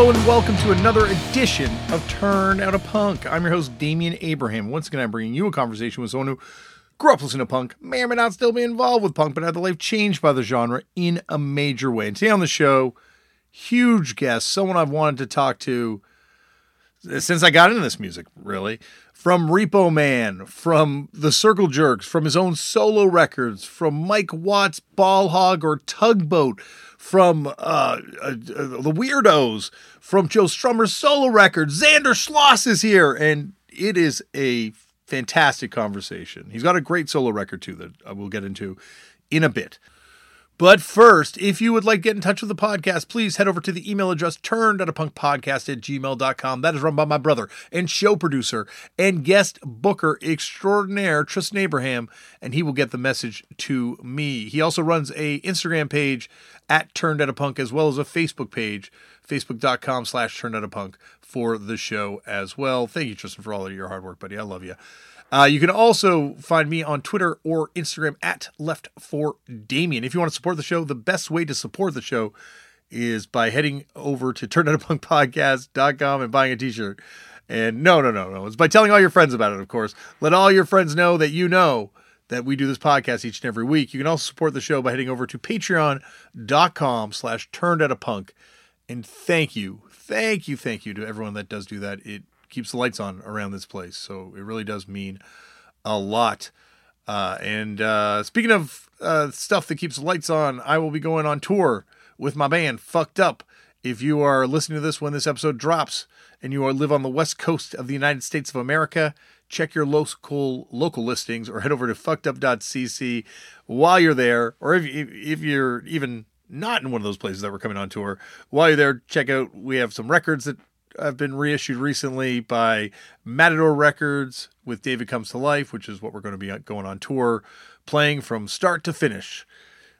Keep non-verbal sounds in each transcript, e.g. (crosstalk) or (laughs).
Hello and welcome to another edition of Turn Out a Punk. I'm your host, Damian Abraham. Once again, I'm bringing you a conversation with someone who grew up listening to punk, may or may not still be involved with punk, but had their life changed by the genre in a major way. And today on the show, huge guest, someone I've wanted to talk to since I got into this music, really. From Repo Man, from the Circle Jerks, from his own solo records, from Mike Watt's Ball Hog or Tugboat, from uh, uh, uh, the Weirdos, from Joe Strummer's solo record. Zander Schloss is here, and it is a fantastic conversation. He's got a great solo record too that I will get into in a bit. But first, if you would like to get in touch with the podcast, please head over to the email address turned out a punk podcast at gmail.com. That is run by my brother and show producer and guest booker extraordinaire, Tristan Abraham, and he will get the message to me. He also runs a Instagram page at turned out a punk as well as a Facebook page, facebook.com slash turned out a punk for the show as well. Thank you, Tristan, for all of your hard work, buddy. I love you. Uh, you can also find me on Twitter or Instagram at Left for Damian. If you want to support the show, the best way to support the show is by heading over to turnoutapunkpodcast.com and buying a t-shirt. And no, no, no, no. It's by telling all your friends about it, of course. Let all your friends know that you know that we do this podcast each and every week. You can also support the show by heading over to patreon.com slash turned out a punk. And thank you, thank you, thank you to everyone that does do that. It keeps the lights on around this place. So it really does mean a lot. Uh, and uh, speaking of uh, stuff that keeps the lights on, I will be going on tour with my band, Fucked Up. If you are listening to this when this episode drops and you are live on the west coast of the United States of America, check your local local listings or head over to fuckedup.cc while you're there. Or if, if you're even not in one of those places that we're coming on tour, while you're there, check out we have some records that have been reissued recently by Matador Records with David Comes to Life, which is what we're going to be going on tour, playing from start to finish.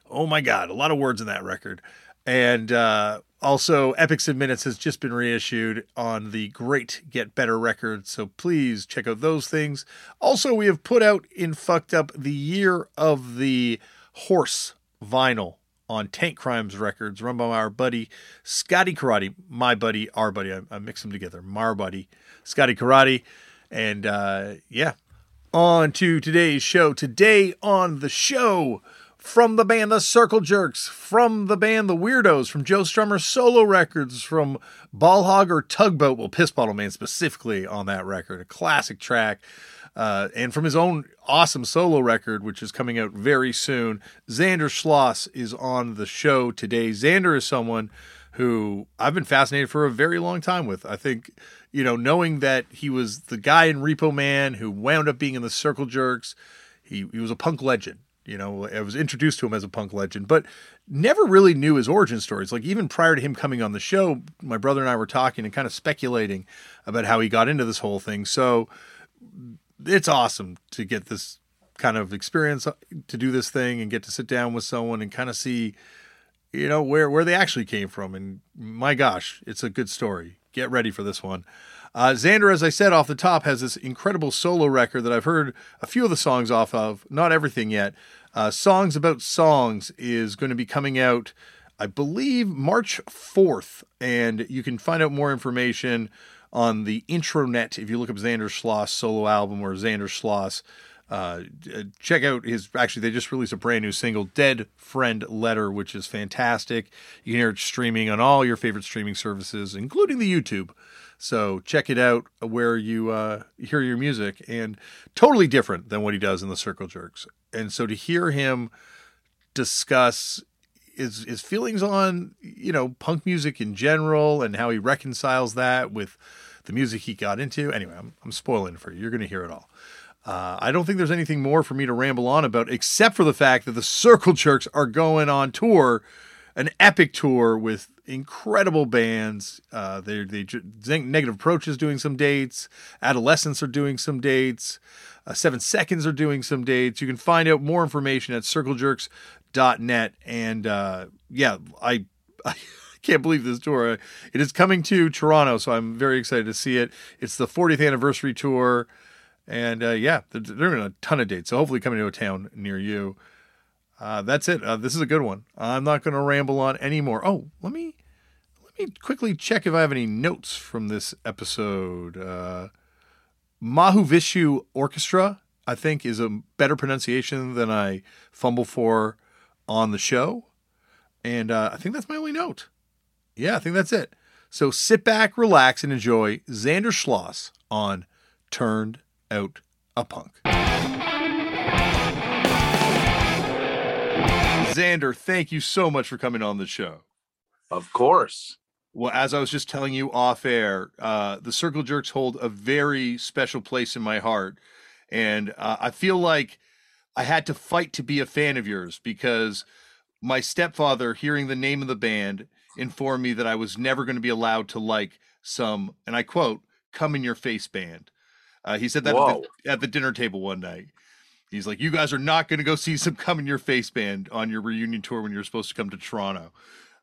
Oh my God, a lot of words in that record. And uh, also, Epics in Minutes has just been reissued on the great Get Better record. So please check out those things. Also, we have put out in Fucked Up the year of the horse vinyl on Tankcrimes Records, run by our buddy Scotty Karate, my buddy, our buddy. I, I mix them together, my buddy, Scotty Karate. And uh, yeah, on to today's show. Today on the show, from the band The Circle Jerks, from the band The Weirdos, from Joe Strummer's solo records, from Ball Hog or Tugboat, well, Piss Bottle Man specifically on that record, a classic track. Uh, and from his own awesome solo record, which is coming out very soon, Zander Schloss is on the show today. Zander is someone who I've been fascinated for a very long time with. I think, you know, knowing that he was the guy in Repo Man who wound up being in the Circle Jerks, he, he was a punk legend. You know, I was introduced to him as a punk legend, but never really knew his origin stories. Like even prior to him coming on the show, my brother and I were talking and kind of speculating about how he got into this whole thing. So it's awesome to get this kind of experience to do this thing and get to sit down with someone and kind of see you know where where they actually came from. And my gosh it's a good story. Get ready for this one. Uh, zander as i said off the top has this incredible solo record that i've heard a few of the songs off of not everything yet. Uh, songs about songs is going to be coming out i believe march 4th and you can find out more information on the intranet. If you look up Zander Schloss solo album or Zander Schloss, uh, check out his. Actually, they just released a brand new single, "Dead Friend Letter," which is fantastic. You can hear it streaming on all your favorite streaming services, including the YouTube. So check it out where you uh, hear your music, and totally different than what he does in the Circle Jerks. And so to hear him discuss his his feelings on you know punk music in general and how he reconciles that with the music he got into. Anyway, I'm, I'm spoiling for you. You're going to hear it all. Uh, I don't think there's anything more for me to ramble on about except for the fact that the Circle Jerks are going on tour, an epic tour with incredible bands. Uh, they they Negative Approach is doing some dates. Adolescents are doing some dates. Uh, Seven Seconds are doing some dates. You can find out more information at circlejerks.net. And uh, yeah, I, (laughs) I can't believe this tour. It is coming to Toronto, so I'm very excited to see it. It's the 40th anniversary tour. And uh, yeah, they're, they're doing a ton of dates. So hopefully coming to a town near you. Uh, that's it. Uh, this is a good one. I'm not going to ramble on anymore. Oh, let me let me quickly check if I have any notes from this episode. Uh, Mahavishnu Orchestra, I think, is a better pronunciation than I fumble for on the show. And uh, I think that's my only note. Yeah, I think that's it. So sit back, relax, and enjoy Zander Schloss on Turned Out a Punk. Zander, thank you so much for coming on the show. Of course. Well, as I was just telling you off air, uh, the Circle Jerks hold a very special place in my heart. And uh, I feel like I had to fight to be a fan of yours because my stepfather, hearing the name of the band, informed me that I was never going to be allowed to like some, and I quote, come in your face band. Uh, he said that at the, at the dinner table one night. He's like, you guys are not going to go see some come in your face band on your reunion tour when you're supposed to come to Toronto.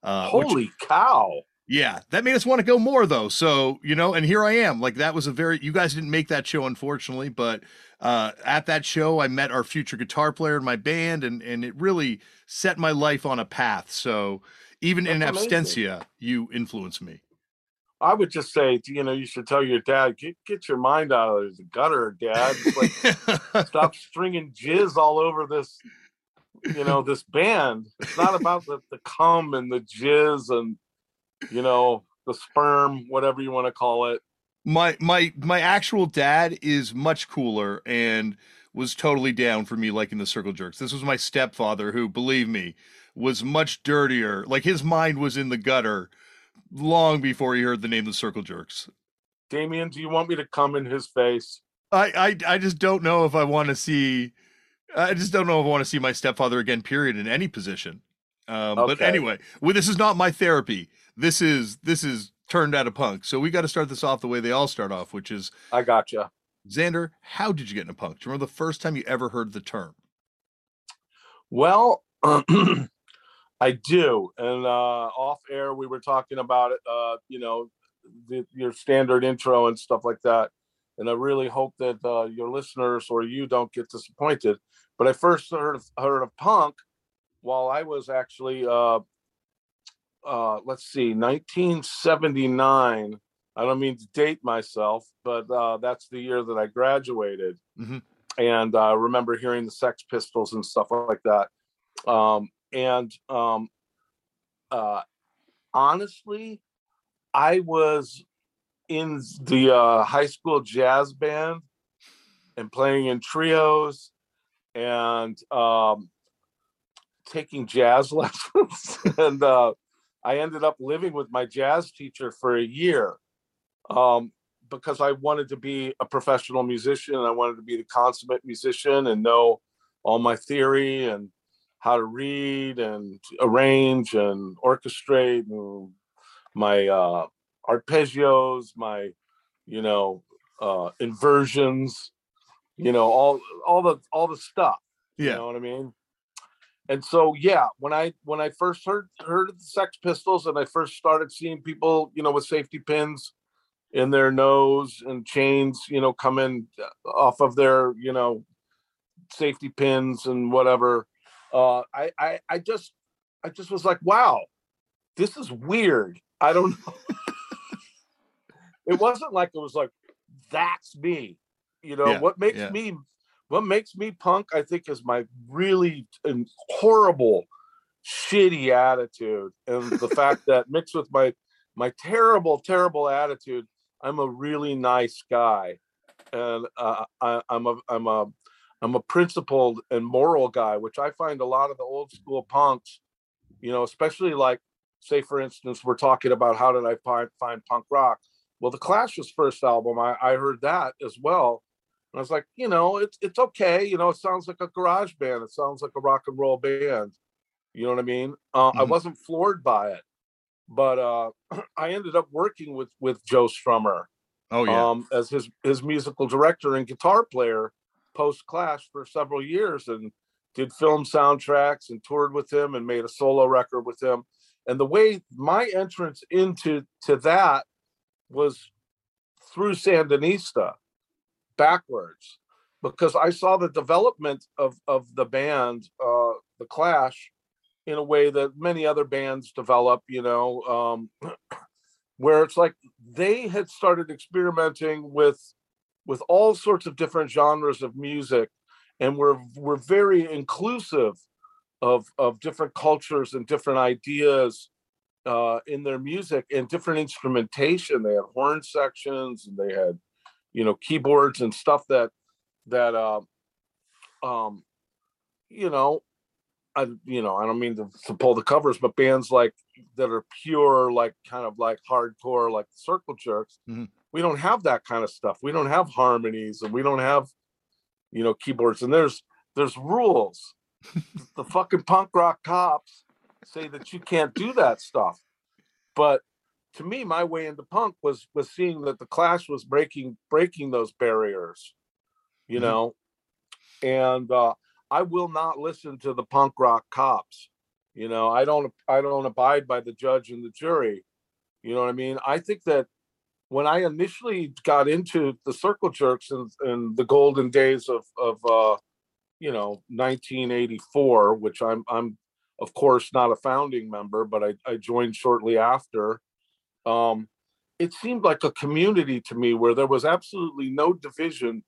Uh, Holy which, cow. Yeah, that made us want to go more though. So, you know, and here I am. Like that was a very you guys didn't make that show unfortunately, but uh at that show I met our future guitar player in my band and and it really set my life on a path. So, even That's in absentia, you influenced me. I would just say, you know, you should tell your dad, get get your mind out of the gutter, Dad. Like, stop (laughs) stringing jizz all over this, you know, this band. It's not about the, the cum and the jizz and you know, the sperm, whatever you want to call it. My my my actual dad is much cooler and was totally down for me liking the circle jerks. This was my stepfather who, believe me, was much dirtier. Like his mind was in the gutter long before he heard the name the circle jerks. Damian, do you want me to come in his face? I I, I just don't know if I want to see I just don't know if I want to see my stepfather again, period, in any position. Um, okay. But anyway, well, this is not my therapy. This is this is turned out a punk. So we got to start this off the way they all start off, which is I gotcha. Zander, how did you get into punk? Do you remember the first time you ever heard the term? Well, (clears throat) I do. And uh, off air, we were talking about it, uh, you know, the, your standard intro and stuff like that. And I really hope that uh, your listeners or you don't get disappointed. But I first heard of, heard of punk while I was actually, uh, let's see, 1979. I don't mean to date myself, but uh, that's the year that I graduated. Mm-hmm. And I remember hearing the Sex Pistols and stuff like that. Um, and um, uh, honestly, I was in the uh, high school jazz band and playing in trios and um, taking jazz (laughs) lessons and uh, i ended up living with my jazz teacher for a year um, because i wanted to be a professional musician i wanted to be the consummate musician and know all my theory and how to read and arrange and orchestrate and my uh, arpeggios my you know uh, inversions you know all all the all the stuff yeah. you know what i mean and so yeah when i when i first heard heard of the sex pistols and i first started seeing people you know with safety pins in their nose and chains you know coming off of their you know safety pins and whatever uh i i, I just i just was like wow this is weird. I don't know. (laughs) It wasn't like it was like that's me. You know yeah, what makes yeah. me what makes me punk, I think, is my really horrible, shitty attitude, and the (laughs) fact that mixed with my my terrible, terrible attitude, I'm a really nice guy, and uh, I, I'm a I'm a I'm a principled and moral guy, which I find a lot of the old school punks, you know, especially like, say, for instance, we're talking about how did I find, find punk rock? Well, the Clash's first album, I, I heard that as well. I was like, you know, it's it's okay. You know, it sounds like a garage band. It sounds like a rock and roll band. You know what I mean? Uh, mm-hmm. I wasn't floored by it, but uh, (clears throat) I ended up working with with Joe Strummer. Oh yeah. Um, as his his musical director and guitar player post Clash for several years, and did film soundtracks and toured with him and made a solo record with him. And the way my entrance into to that was through Sandinista backwards because I saw the development of of the band, uh, the Clash, in a way that many other bands develop. You know, um, (clears throat) where it's like they had started experimenting with with all sorts of different genres of music and we're we're very inclusive of of different cultures and different ideas uh, in their music and different instrumentation. They had horn sections and they had, you know, keyboards and stuff that that uh, um, you know, I you know I don't mean to, to pull the covers, but bands like that are pure, like kind of like hardcore, like Circle Jerks. Mm-hmm. We don't have that kind of stuff. We don't have harmonies, and we don't have, you know, keyboards. And there's there's rules. (laughs) the fucking punk rock cops say that you can't do that stuff. But to me, my way into punk was was seeing that the Clash was breaking breaking those barriers, you mm-hmm. know, and uh, I will not listen to the punk rock cops. You know, I don't I don't abide by the judge and the jury. You know what I mean? I think that when I initially got into the circle jerks and, and the golden days of of uh, you know 1984, which I'm I'm of course not a founding member, but I, I joined shortly after. Um, it seemed like a community to me where there was absolutely no division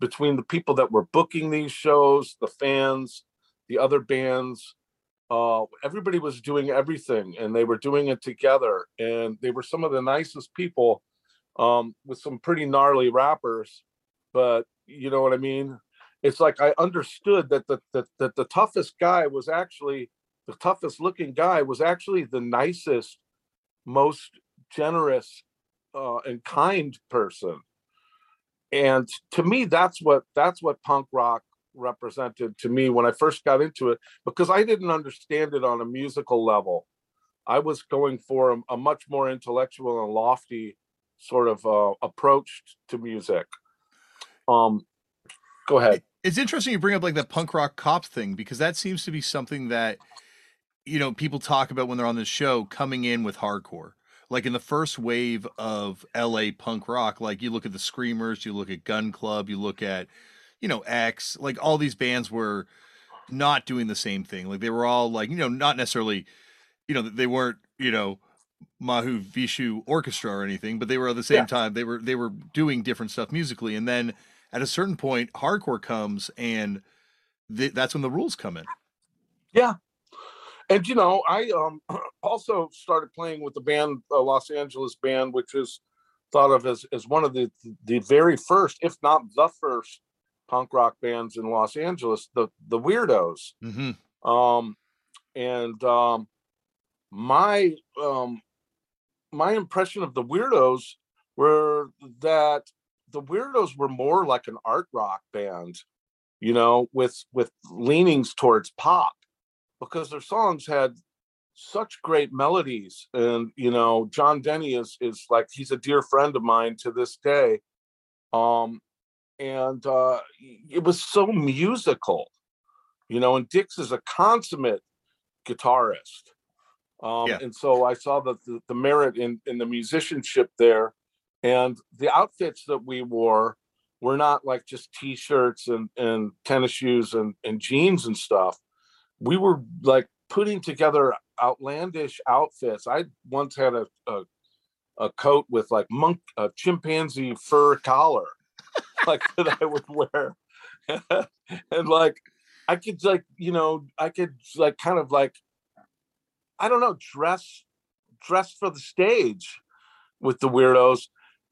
between the people that were booking these shows, the fans, the other bands. Uh, everybody was doing everything and they were doing it together. And they were some of the nicest people um, with some pretty gnarly rappers. But you know what I mean? It's like I understood that the, that, that the toughest guy was actually the toughest looking guy was actually the nicest, most generous uh, and kind person. And to me that's what that's what punk rock represented to me when i first got into it because i didn't understand it on a musical level. I was going for a, a much more intellectual and lofty sort of uh, approach to music. Um go ahead. It's interesting you bring up like the punk rock cop thing because that seems to be something that you know people talk about when they're on the show coming in with hardcore like in the first wave of LA punk rock, like you look at the Screamers, you look at Gun Club, you look at, you know, X, like all these bands were not doing the same thing. Like they were all like, you know, not necessarily, you know, they weren't, you know, Mahu Vishu orchestra or anything, but they were at the same yeah. time they were they were doing different stuff musically. And then at a certain point, hardcore comes and th- that's when the rules come in. Yeah, and you know, I um, (clears throat) also started playing with the band, uh, Los Angeles band, which is thought of as as one of the the very first, if not the first, punk rock bands in Los Angeles, the the Weirdos. Mm-hmm. Um, and um, my um, my impression of the Weirdos were that the Weirdos were more like an art rock band, you know, with with leanings towards pop because their songs had such great melodies. And you know john denney is is like he's a dear friend of mine to this day. Um and uh it was so musical you know and dix is a consummate guitarist. Um yeah. and so i saw the, the, the merit in in the musicianship there. And the outfits that we wore were not like just t-shirts and and tennis shoes and and jeans and stuff we were like putting together outlandish outfits. I once had a a, a coat with like monk a chimpanzee fur collar, (laughs) like that I would wear, (laughs) and like I could like you know I could like kind of like I don't know dress dress for the stage with the weirdos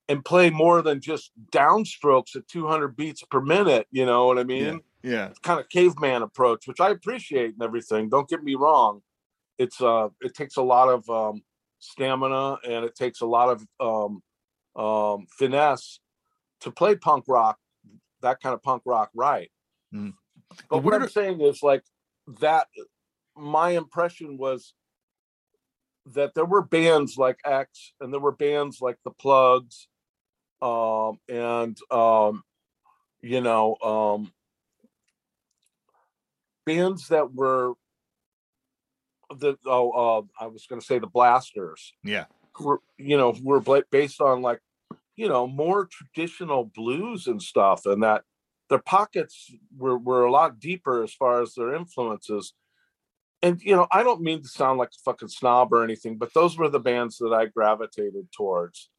and play more than just downstrokes at 200 beats per minute. You know what I mean? Yeah. Yeah. Kind of caveman approach, which I appreciate and everything. Don't get me wrong. It's uh, it takes a lot of um, stamina and it takes a lot of um, um, finesse to play punk rock, that kind of punk rock right. Mm. But what I'm saying is like that. My impression was that there were bands like X and there were bands like the Plugs um, and um, you know um, bands that were the oh uh, I was going to say the Blasters. Yeah, were, you know were based on like you know more traditional blues and stuff, and that their pockets were were a lot deeper as far as their influences. and you know, I don't mean to sound like a fucking snob or anything, but those were the bands that I gravitated towards.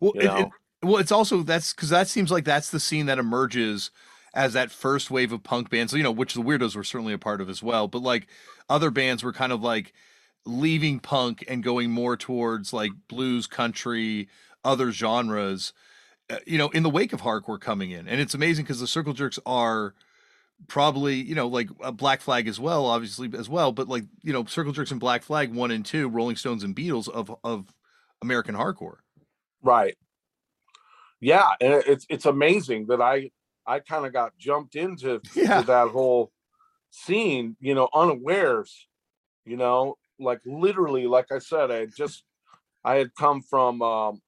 Well, it, it, well, it's also that's because that seems like that's the scene that emerges as that first wave of punk bands. You know, which the Weirdos were certainly a part of as well. But like other bands were kind of like leaving punk and going more towards like blues, country, other genres. Uh, you know, in the wake of hardcore coming in, and it's amazing because the Circle Jerks are probably you know like a Black Flag as well, obviously as well, but like you know Circle Jerks and Black Flag one and two, Rolling Stones and Beatles of of American hardcore. Right. Yeah, and it's it's amazing that I I kind of got jumped into (laughs) yeah. that whole scene, you know, unawares, you know, like literally, like I said, I had just I had come from um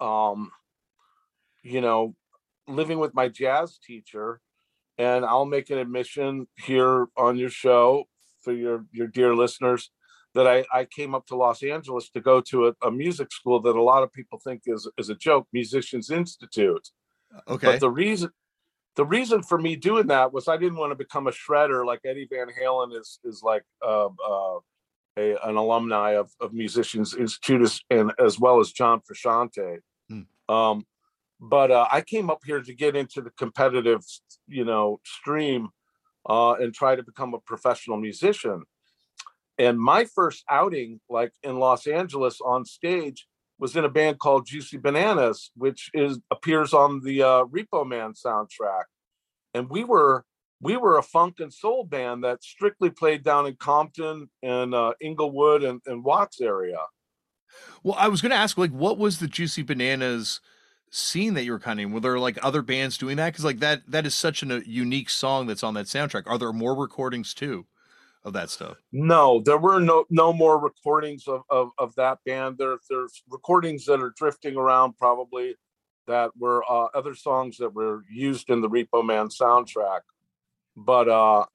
um you know living with my jazz teacher and I'll make an admission here on your show for your your dear listeners that I, I came up to Los Angeles to go to a, a, music school that a lot of people think is, is a joke, Musicians Institute. Okay. But the reason the reason for me doing that was I didn't want to become a shredder like Eddie Van Halen is is like uh, uh, a, an alumni of, of Musicians Institute and as well as John Frusciante. Hmm. Um, but uh, I came up here to get into the competitive, you know, stream uh, and try to become a professional musician. And my first outing, like in Los Angeles on stage, was in a band called Juicy Bananas, which is appears on the uh, Repo Man soundtrack. And we were we were a funk and soul band that strictly played down in Compton and uh, Inglewood and, and Watts area. Well, I was going to ask, like, what was the Juicy Bananas? scene that you were kind of in? Were there like other bands doing that? Because like that that is such an, a unique song that's on that soundtrack. Are there more recordings too of that stuff? No, there were no no more recordings of of, of that band. There there's recordings that are drifting around probably that were uh, other songs that were used in the Repo Man soundtrack. But uh,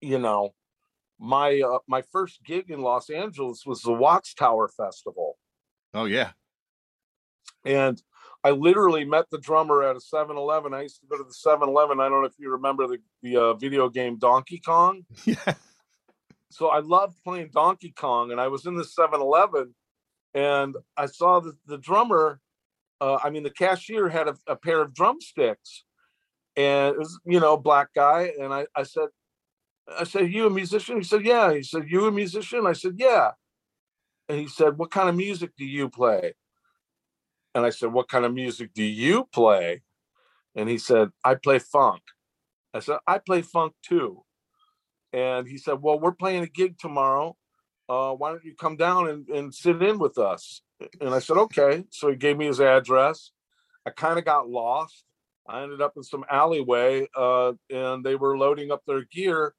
you know, my uh, my first gig in Los Angeles was the Watts Tower Festival. Oh yeah. And I literally met the drummer at a 7-Eleven. I used to go to the 7-Eleven. I don't know if you remember the, the uh, video game Donkey Kong. (laughs) Yeah. So I loved playing Donkey Kong, and I was in the 7-Eleven, and I saw the, the drummer. Uh, I mean, the cashier had a, a, pair of drumsticks, and it was you know black guy. And I I said, I said, you a musician? He said, yeah. He said, you a musician? I said, yeah. And he said, what kind of music do you play? And I said, What kind of music do you play? And he said, I play funk. I said, I play funk too. And he said, Well, we're playing a gig tomorrow. Uh, why don't you come down and, and sit in with us? And I said, Okay. So he gave me his address. I kind of got lost. I ended up in some alleyway uh, and they were loading up their gear.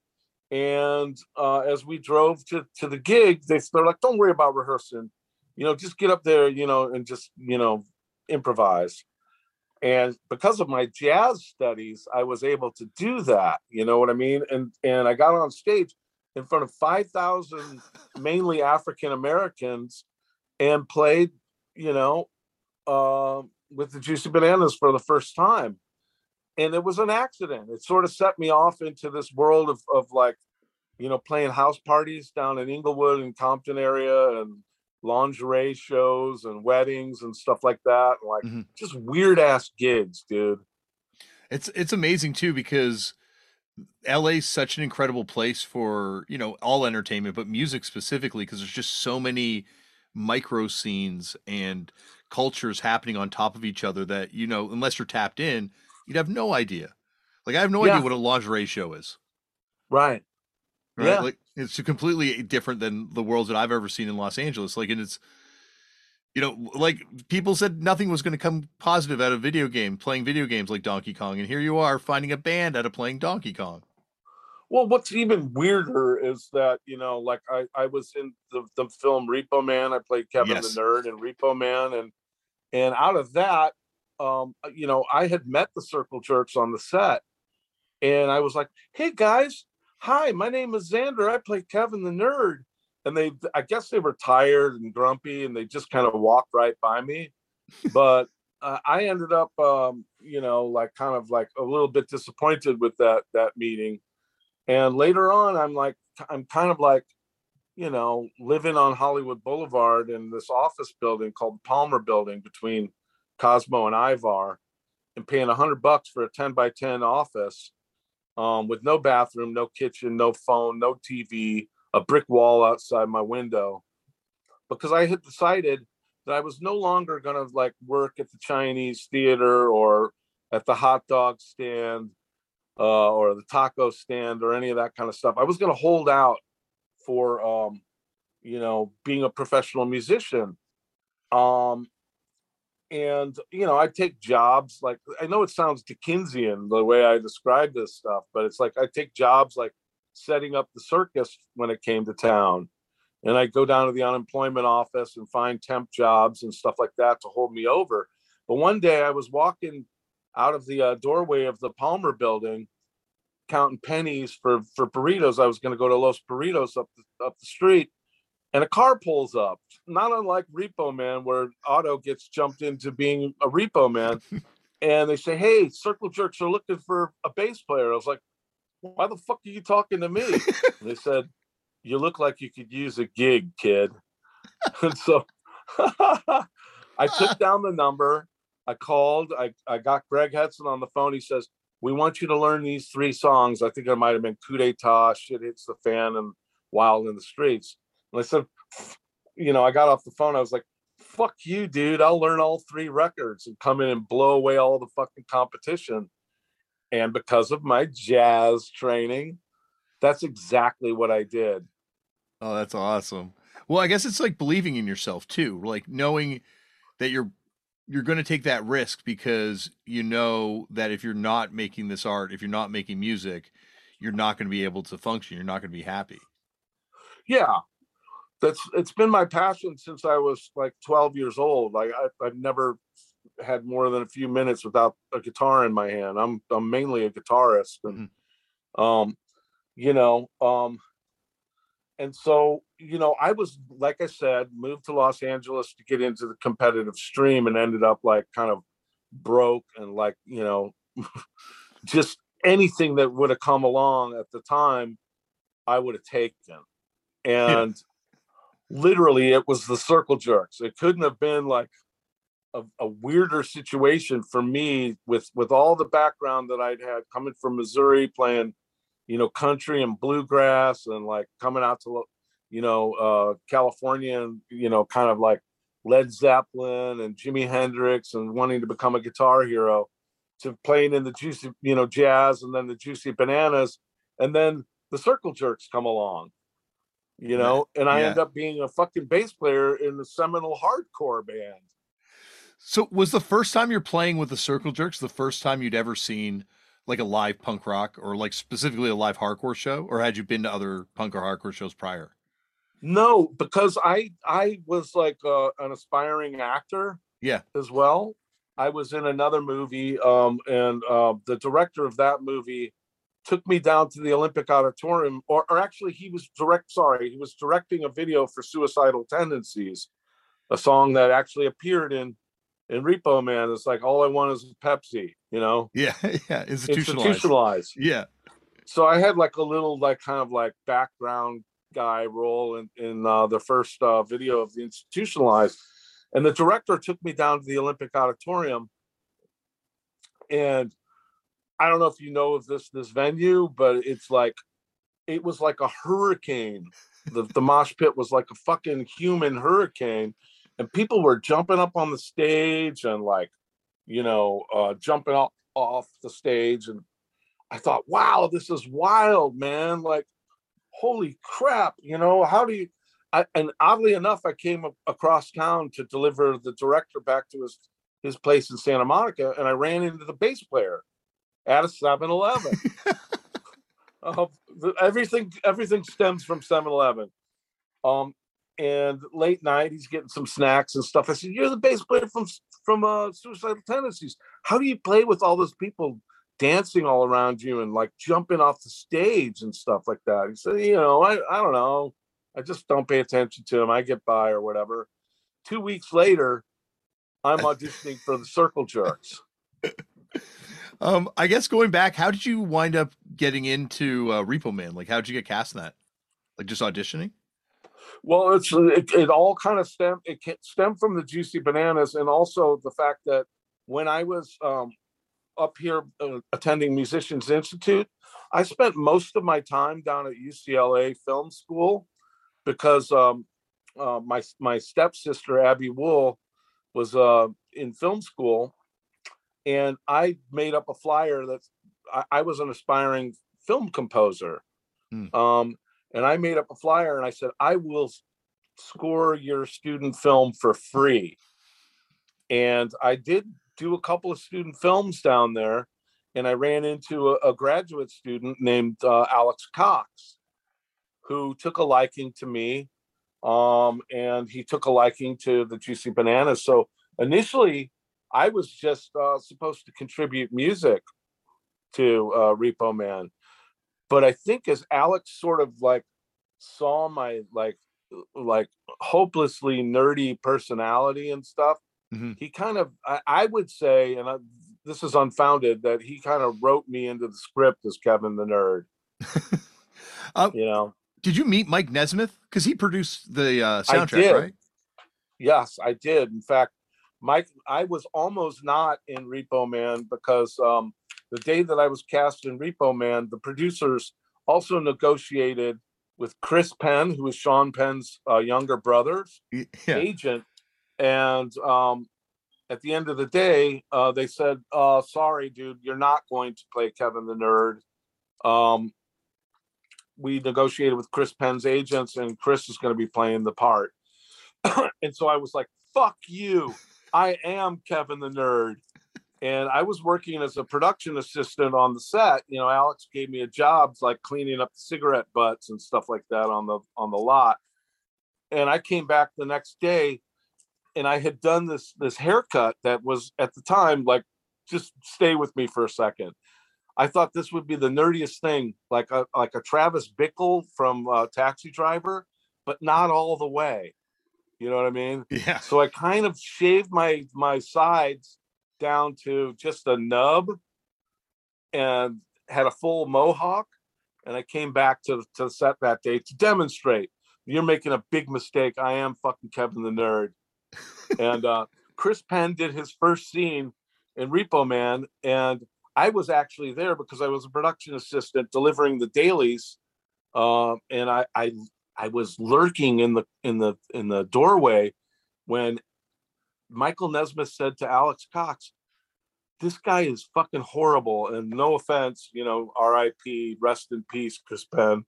And uh, as we drove to, to the gig, they, they're like, Don't worry about rehearsing you know, just get up there, you know, and just, you know, improvise. And because of my jazz studies, I was able to do that. You know what I mean? And and I got on stage in front of 5,000 mainly African Americans and played, you know, uh, with the Juicy Bananas for the first time. And it was an accident. It sort of set me off into this world of, of like, you know, playing house parties down in Inglewood and Compton area and lingerie shows and weddings and stuff like that. Like mm-hmm. just weird ass gigs, dude. It's it's amazing too because LA's such an incredible place for, you know, all entertainment, but music specifically because there's just so many micro scenes and cultures happening on top of each other that, you know, unless you're tapped in, you'd have no idea. Like I have no yeah. idea what a lingerie show is. Right. Right. Yeah. Like it's completely different than the worlds that I've ever seen in Los Angeles. Like, and it's, you know, like people said nothing was going to come positive out of video game, playing video games like Donkey Kong. And here you are finding a band out of playing Donkey Kong. Well, what's even weirder is that, you know, like I, I was in the, the film Repo Man. I played Kevin yes. the Nerd in Repo Man. And, and out of that, um, you know, I had met the Circle Jerks on the set. And I was like, hey guys, hi, my name is Zander. I play Kevin the Nerd. And they, I guess they were tired and grumpy and they just kind of walked right by me. but uh, I ended up, um, you know, like kind of like a little bit disappointed with that, that meeting. And later on, I'm like, I'm kind of like, you know, living on Hollywood Boulevard in this office building called Palmer Building between Cosmo and Ivar, and paying a hundred bucks for a 10 by 10 office um, with no bathroom, no kitchen, no phone, no TV, a brick wall outside my window. Because I had decided that I was no longer going to like work at the Chinese theater or at the hot dog stand uh, or the taco stand or any of that kind of stuff. I was going to hold out for, um, you know, being a professional musician. Um, and you know, I take jobs like I know it sounds Dickensian the way I describe this stuff, but it's like I take jobs like setting up the circus when it came to town and I go down to the unemployment office and find temp jobs and stuff like that to hold me over. But one day I was walking out of the uh, doorway of the Palmer building, counting pennies for for burritos. I was going to go to Los Burritos up the, up the street, and a car pulls up. Not unlike Repo Man, where Otto gets jumped into being a Repo Man, (laughs) and they say, "Hey, Circle Jerks are looking for a bass player." I was like, "Why the fuck are you talking to me?" they said you look like you could use a gig, kid. (laughs) and so (laughs) I took down the number. I called. I, I got Greg Hetson on the phone. He says, We want you to learn these three songs. I think it might have been Coup d'etat, Shit Hits the Fan, and Wild in the Streets. And I said, You know, I got off the phone. I was like, Fuck you, dude. I'll learn all three records and come in and blow away all the fucking competition. And because of my jazz training, that's exactly what I did. Oh, that's awesome. Well, I guess it's like believing in yourself too, like knowing that you're you're going to take that risk because you know that if you're not making this art, if you're not making music, you're not going to be able to function. You're not going to be happy. Yeah, that's it's been my passion since I was like 12 years old. Like I, I've never had more than a few minutes without a guitar in my hand. I'm I'm mainly a guitarist, and mm-hmm. um, you know, um, and so you know i was like i said moved to los angeles to get into the competitive stream and ended up like kind of broke and like you know (laughs) just anything that would have come along at the time i would have taken and literally it was the circle jerks it couldn't have been like a, a, weirder situation for me with with all the background that i'd had coming from missouri playing you know, country and bluegrass and like coming out to, you know, uh, California and, you know, kind of like Led Zeppelin and Jimi Hendrix and wanting to become a guitar hero to playing in the juicy, you know, jazz and then the juicy bananas. And then the circle jerks come along, you know, and I yeah. end up being a fucking bass player in the seminal hardcore band. So was the first time you're playing with the circle jerks the first time you'd ever seen like a live punk rock or like specifically a live hardcore show, or had you been to other punk or hardcore shows prior? No, because I I was like uh, an aspiring actor. Yeah, as well. I was in another movie, um, and uh, the director of that movie took me down to the Olympic Auditorium, or, or actually, he was direct. Sorry, he was directing a video for Suicidal Tendencies, a song that actually appeared in in Repo Man, it's like all I want is a Pepsi, you know? (laughs) Yeah, yeah. Institutionalized. Institutionalized. Yeah. So I had like a little like kind of like background guy role in, in uh, the first uh, video of the institutionalized. And the director took me down to the Olympic Auditorium. And I don't know if you know of this this venue, but it's like it was like a hurricane. The the mosh pit was like a fucking human hurricane and people were jumping up on the stage and like you know uh jumping off off the stage and i thought wow this is wild man like holy crap you know how do you I, and oddly enough i came across town to deliver the director back to his his place in santa monica and i ran into the bass player at a 7-eleven (laughs) uh, everything everything stems from 7-eleven um and late night he's getting some snacks and stuff. I said, "You're the bass player from from uh, Suicidal Tendencies. How do you play with all those people dancing all around you and like jumping off the stage and stuff like that?" He said, "You know, I I don't know. I just don't pay attention to them. I get by or whatever." Two weeks later, I'm auditioning for the Circle Jerks. (laughs) Um, I guess going back, how did you wind up getting into uh, Repo Man? Like, how did you get cast in that? Like, just auditioning? Well, it's it, it all kind of stem it stemmed from the Juicy Bananas, and also the fact that when I was um, up here uh, attending Musicians Institute, I spent most of my time down at UCLA Film School because um, uh, my my stepsister Abby Wool was uh, in film school, and I made up a flyer that I, I was an aspiring film composer, mm. um, and I made up a flyer and I said I will score your student film for free, and I did do a couple of student films down there, and I ran into a, a graduate student named uh, Alex Cox, who took a liking to me um, and he took a liking to the Juicy Bananas. So initially, I was just uh, supposed to contribute music to uh, Repo Man, but I think as Alex sort of like saw my like like hopelessly nerdy personality and stuff, mm-hmm. he kind of I, I would say, and I, this is unfounded, that he kind of wrote me into the script as Kevin the Nerd. (laughs) uh, you know, did you meet Mike Nesmith? Because he produced the uh, soundtrack, right? Yes, I did. In fact, Mike, I was almost not in Repo Man because um, the day that I was cast in Repo Man, the producers also negotiated with Chris Penn, who was Sean Penn's uh, younger brother's yeah. agent, and um, at the end of the day, uh, they said, uh, "Sorry, dude, you're not going to play Kevin the Nerd. Um, we negotiated with Chris Penn's agents, and Chris is going to be playing the part. (coughs) and so I was like, "Fuck you! I am Kevin the Nerd." And I was working as a production assistant on the set. You know, Alex gave me a job like cleaning up the cigarette butts and stuff like that on the on the lot. And I came back the next day, and I had done this this haircut that was at the time like, just stay with me for a second I thought this would be the nerdiest thing, like a like a Travis Bickle from uh, Taxi Driver, but not all the way. You know what I mean? Yeah. So I kind of shaved my my sides down to just a nub, and had a full mohawk. And I came back to to the set that day to demonstrate. You're making a big mistake. I am fucking Kevin the nerd. (laughs) and uh, Chris Penn did his first scene in Repo Man, and I was actually there because I was a production assistant delivering the dailies, uh, and I, I I was lurking in the in the in the doorway when Michael Nesmith said to Alex Cox, "This guy is fucking horrible." And no offense, you know, R.I.P. Rest in peace, Chris Penn.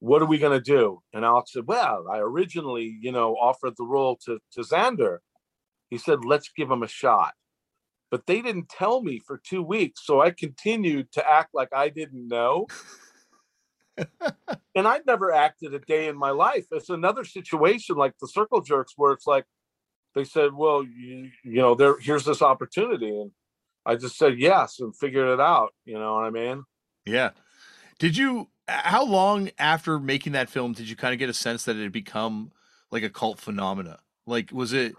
What are we gonna do? And Alex said, "Well, I originally, you know, offered the role to to Zander." He said, "Let's give him a shot." but they didn't tell me for two weeks. So I continued to act like I didn't know. (laughs) and I'd never acted a day in my life. It's another situation like the circle jerks where it's like they said, Well, you, you know, there here's this opportunity. And I just said yes and figured it out. You know what I mean? Yeah. Did you how long after making that film did you kind of get a sense that it had become like a cult phenomena? Like was it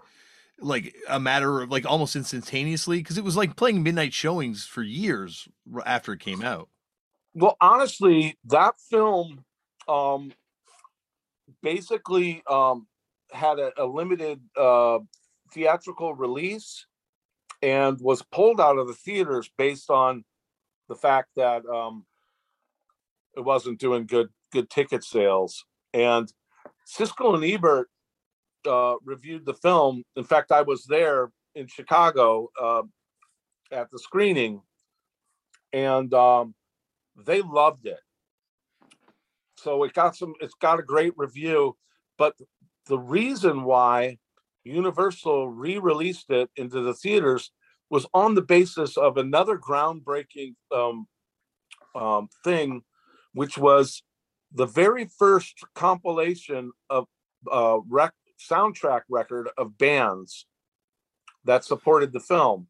like a matter of like almost instantaneously because it was like playing midnight showings for years after it came out well honestly that film um basically um had a, a limited uh theatrical release and was pulled out of the theaters based on the fact that um it wasn't doing good good ticket sales and Siskel and Ebert uh, reviewed the film. In fact, I was there in Chicago uh, at the screening, and um, they loved it. So it got some. It's got a great review, but the reason why Universal re-released it into the theaters was on the basis of another groundbreaking um, um, thing, which was the very first compilation of uh, rec- soundtrack record of bands that supported the film.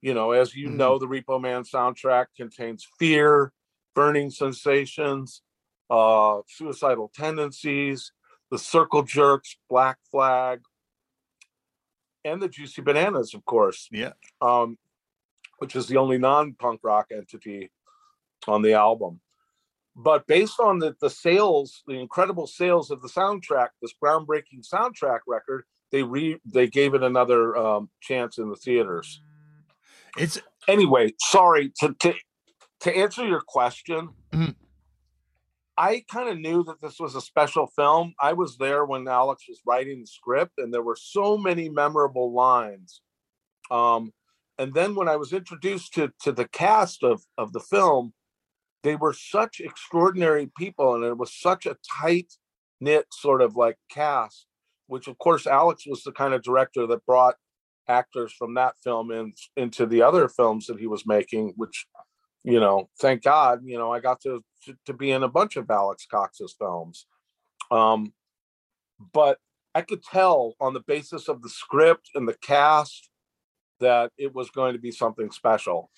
You know, as you mm-hmm. know, the Repo Man soundtrack contains Fear, Burning Sensations, uh, Suicidal Tendencies, The Circle Jerks, Black Flag, and the Juicy Bananas, of course. Yeah. Um, which is the only non-punk rock entity on the album. But based on the, the sales, the incredible sales of the soundtrack, this groundbreaking soundtrack record, they re they gave it another um, chance in the theaters. It's anyway. Sorry to to to answer your question. Mm-hmm. I kind of knew that this was a special film. I was there when Alex was writing the script, and there were so many memorable lines. Um, and then when I was introduced to to the cast of of the film, they were such extraordinary people, and it was such a tight knit sort of like cast. Which, of course, Alex was the kind of director that brought actors from that film in into the other films that he was making. Which, you know, thank God, you know, I got to to, to be in a bunch of Alex Cox's films. Um, but I could tell on the basis of the script and the cast that it was going to be something special.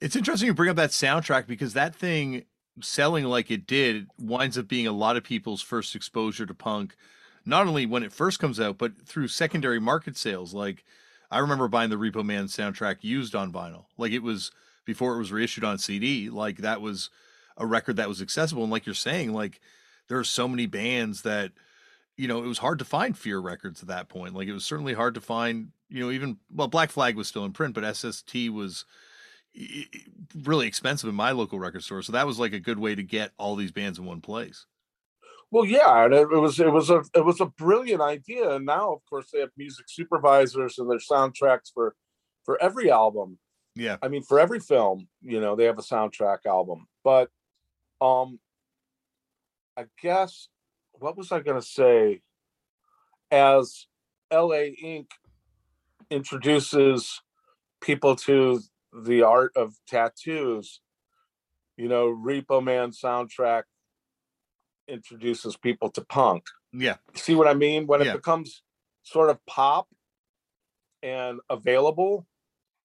It's interesting you bring up that soundtrack because that thing selling like it did winds up being a lot of people's first exposure to punk, not only when it first comes out, but through secondary market sales. Like I remember buying the Repo Man soundtrack used on vinyl. Like it was before it was reissued on CD. Like that was a record that was accessible. And like you're saying, like there are so many bands that, you know, it was hard to find Fear records at that point. Like it was certainly hard to find, you know, even well, Black Flag was still in print, but SST was really expensive in my local record store. So that was like a good way to get all these bands in one place. Well, yeah, and it, was it was a it was a brilliant idea. And now, of course, they have music supervisors and their soundtracks for for every album. Yeah, I mean, for every film, you know, they have a soundtrack album. But um, I guess what was I going to say? As LA Ink introduces people to the art of tattoos, you know, Repo Man soundtrack introduces people to punk. Yeah. See what I mean? When yeah. it becomes sort of pop and available,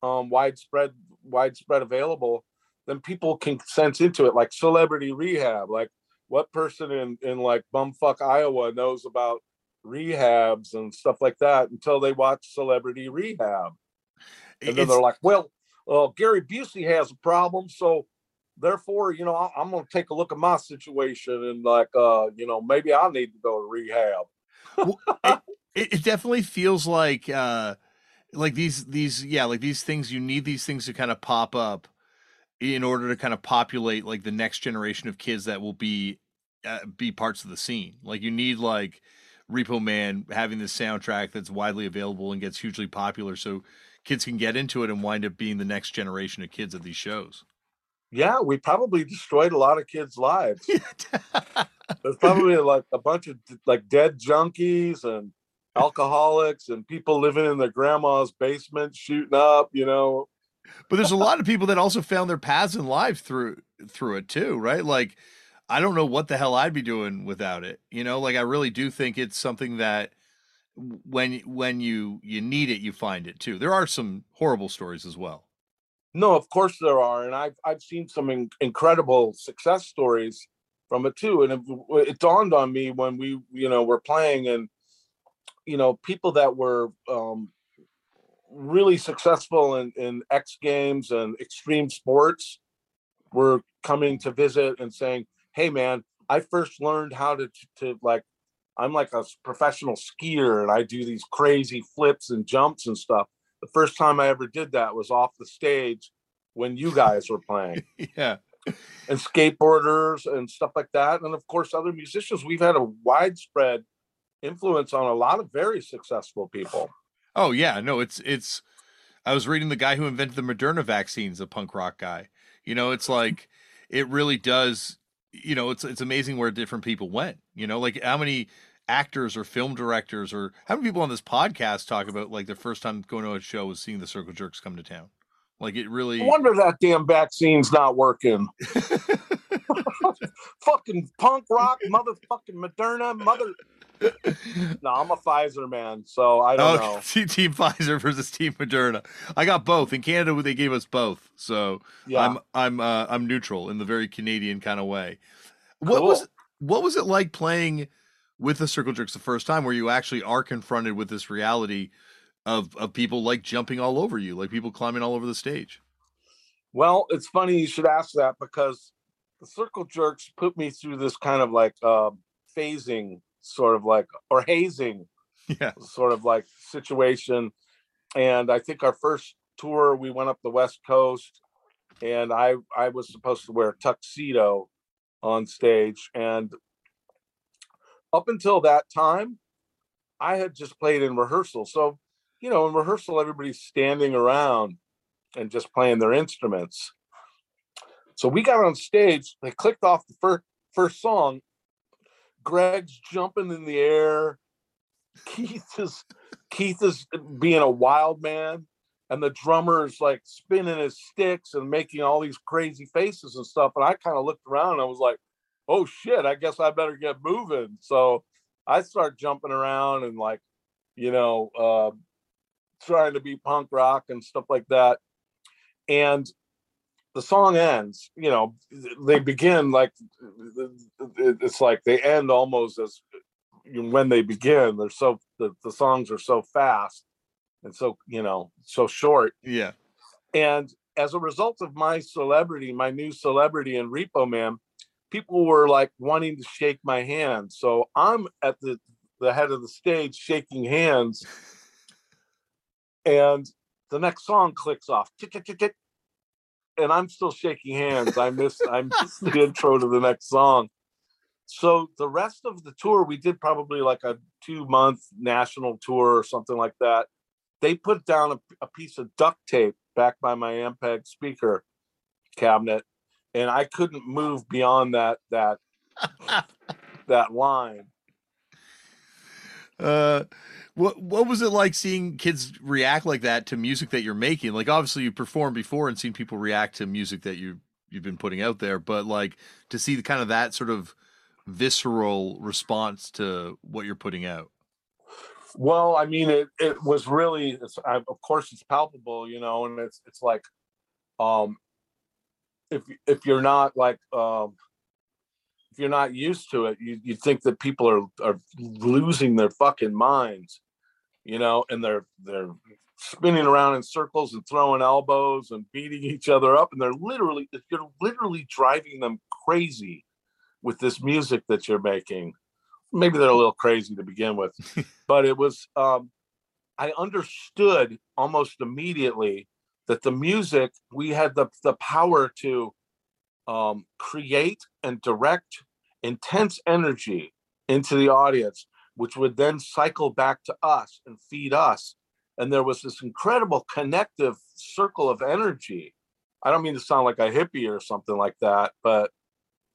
um, widespread, widespread available, then people can sense into it like celebrity rehab. Like what person in, in like bumfuck Iowa knows about rehabs and stuff like that until they watch celebrity rehab. And then they're like, well, uh, Gary Busey has a problem. So therefore, you know, I, am going to take a look at my situation and like, uh, you know, maybe I need to go to rehab. well, it, it, definitely feels like, uh, like these, these, yeah, like these things, you need these things to kind of pop up in order to kind of populate like the next generation of kids that will be, uh, be parts of the scene. Like you need like Repo Man having this soundtrack that's widely available and gets hugely popular. So, kids can get into it and wind up being the next generation of kids at these shows. Yeah, we probably destroyed a lot of kids' lives. (laughs) There's probably like a bunch of like dead junkies and alcoholics and people living in their grandma's basement shooting up, you know. But there's a lot of people that also found their paths in life through through it too, right? Like I don't know what the hell I'd be doing without it. You know, like I really do think it's something that when when you you need it you find it too there are some horrible stories as well no of course there are and i've i've seen some in, incredible success stories from it too and it, it, dawned on me when we you know were playing and you know people that were um really successful in in x games and extreme sports were coming to visit and saying hey man i first learned how to to like I'm like a professional skier and I do these crazy flips and jumps and stuff. The first time I ever did that was off the stage when you guys were playing. (laughs) yeah. And skateboarders and stuff like that. And of course, other musicians. We've had a widespread influence on a lot of very successful people. Oh yeah, no, it's it's I was reading the guy who invented the Moderna vaccines, a punk rock guy. You know, it's like it really does you know, it's it's amazing where different people went. You know, like how many actors or film directors or how many people on this podcast talk about like their first time going to a show was seeing the Circle Jerks come to town. Like it really. I wonder that damn vaccine's not working. (laughs) (laughs) Fucking punk rock, motherfucking Moderna, mother. (laughs) no, I'm a Pfizer man, so I don't oh, know. (laughs) Team Pfizer versus Team Moderna. I got both in Canada. They gave us both, so yeah. I'm I'm uh, I'm neutral in the very Canadian kind of way. What cool. was what was it like playing with the Circle Jerks the first time, where you actually are confronted with this reality of of people like jumping all over you, like people climbing all over the stage? Well, it's funny you should ask that because the Circle Jerks put me through this kind of like uh, phasing, sort of like, or hazing, (laughs) Yeah. sort of like situation. And I think our first tour, we went up the West Coast, and I I was supposed to wear a tuxedo on stage, and up until that time, I had just played in rehearsal. So, you know, in rehearsal, everybody's standing around and just playing their instruments. So we got on stage. They clicked off the first first song. Greg's jumping in the air. Keith is Keith is being a wild man, and the drummer is like spinning his sticks and making all these crazy faces and stuff. And I kind of looked around and I was like, "Oh shit! I guess I better get moving." So I start jumping around and like, you know, uh, trying to be punk rock and stuff like that. And the song ends, you know, they begin like it's like they end almost as when they begin. They're so the, the songs are so fast and so, you know, so short. Yeah. And as a result of my celebrity, my new celebrity in Repo Man, people were like wanting to shake my hand. So I'm at the, the head of the stage shaking hands. And the next song clicks off. Tick, tick, tick, tick. And I'm still shaking hands. I missed I missed the intro to the next song. So the rest of the tour, we did probably like a two month national tour or something like that. They put down a, a piece of duct tape back by my Ampeg speaker cabinet, and I couldn't move beyond that that (laughs) that line. Uh, what what was it like seeing kids react like that to music that you're making? Like, obviously, you performed before and seen people react to music that you you've been putting out there, but like to see the kind of that sort of visceral response to what you're putting out. Well, I mean, it it was really, it's, I, of course, it's palpable, you know, and it's it's like, um, if if you're not like um, if you're not used to it, you you think that people are are losing their fucking minds, you know, and they're they're spinning around in circles and throwing elbows and beating each other up, and they're literally you're literally driving them crazy with this music that you're making. Maybe they're a little crazy to begin with (laughs) but it was um i understood almost immediately that the music we had the the power to um create and direct intense energy into the audience which would then cycle back to us and feed us and there was this incredible connective circle of energy i don't mean to sound like a hippie or something like that but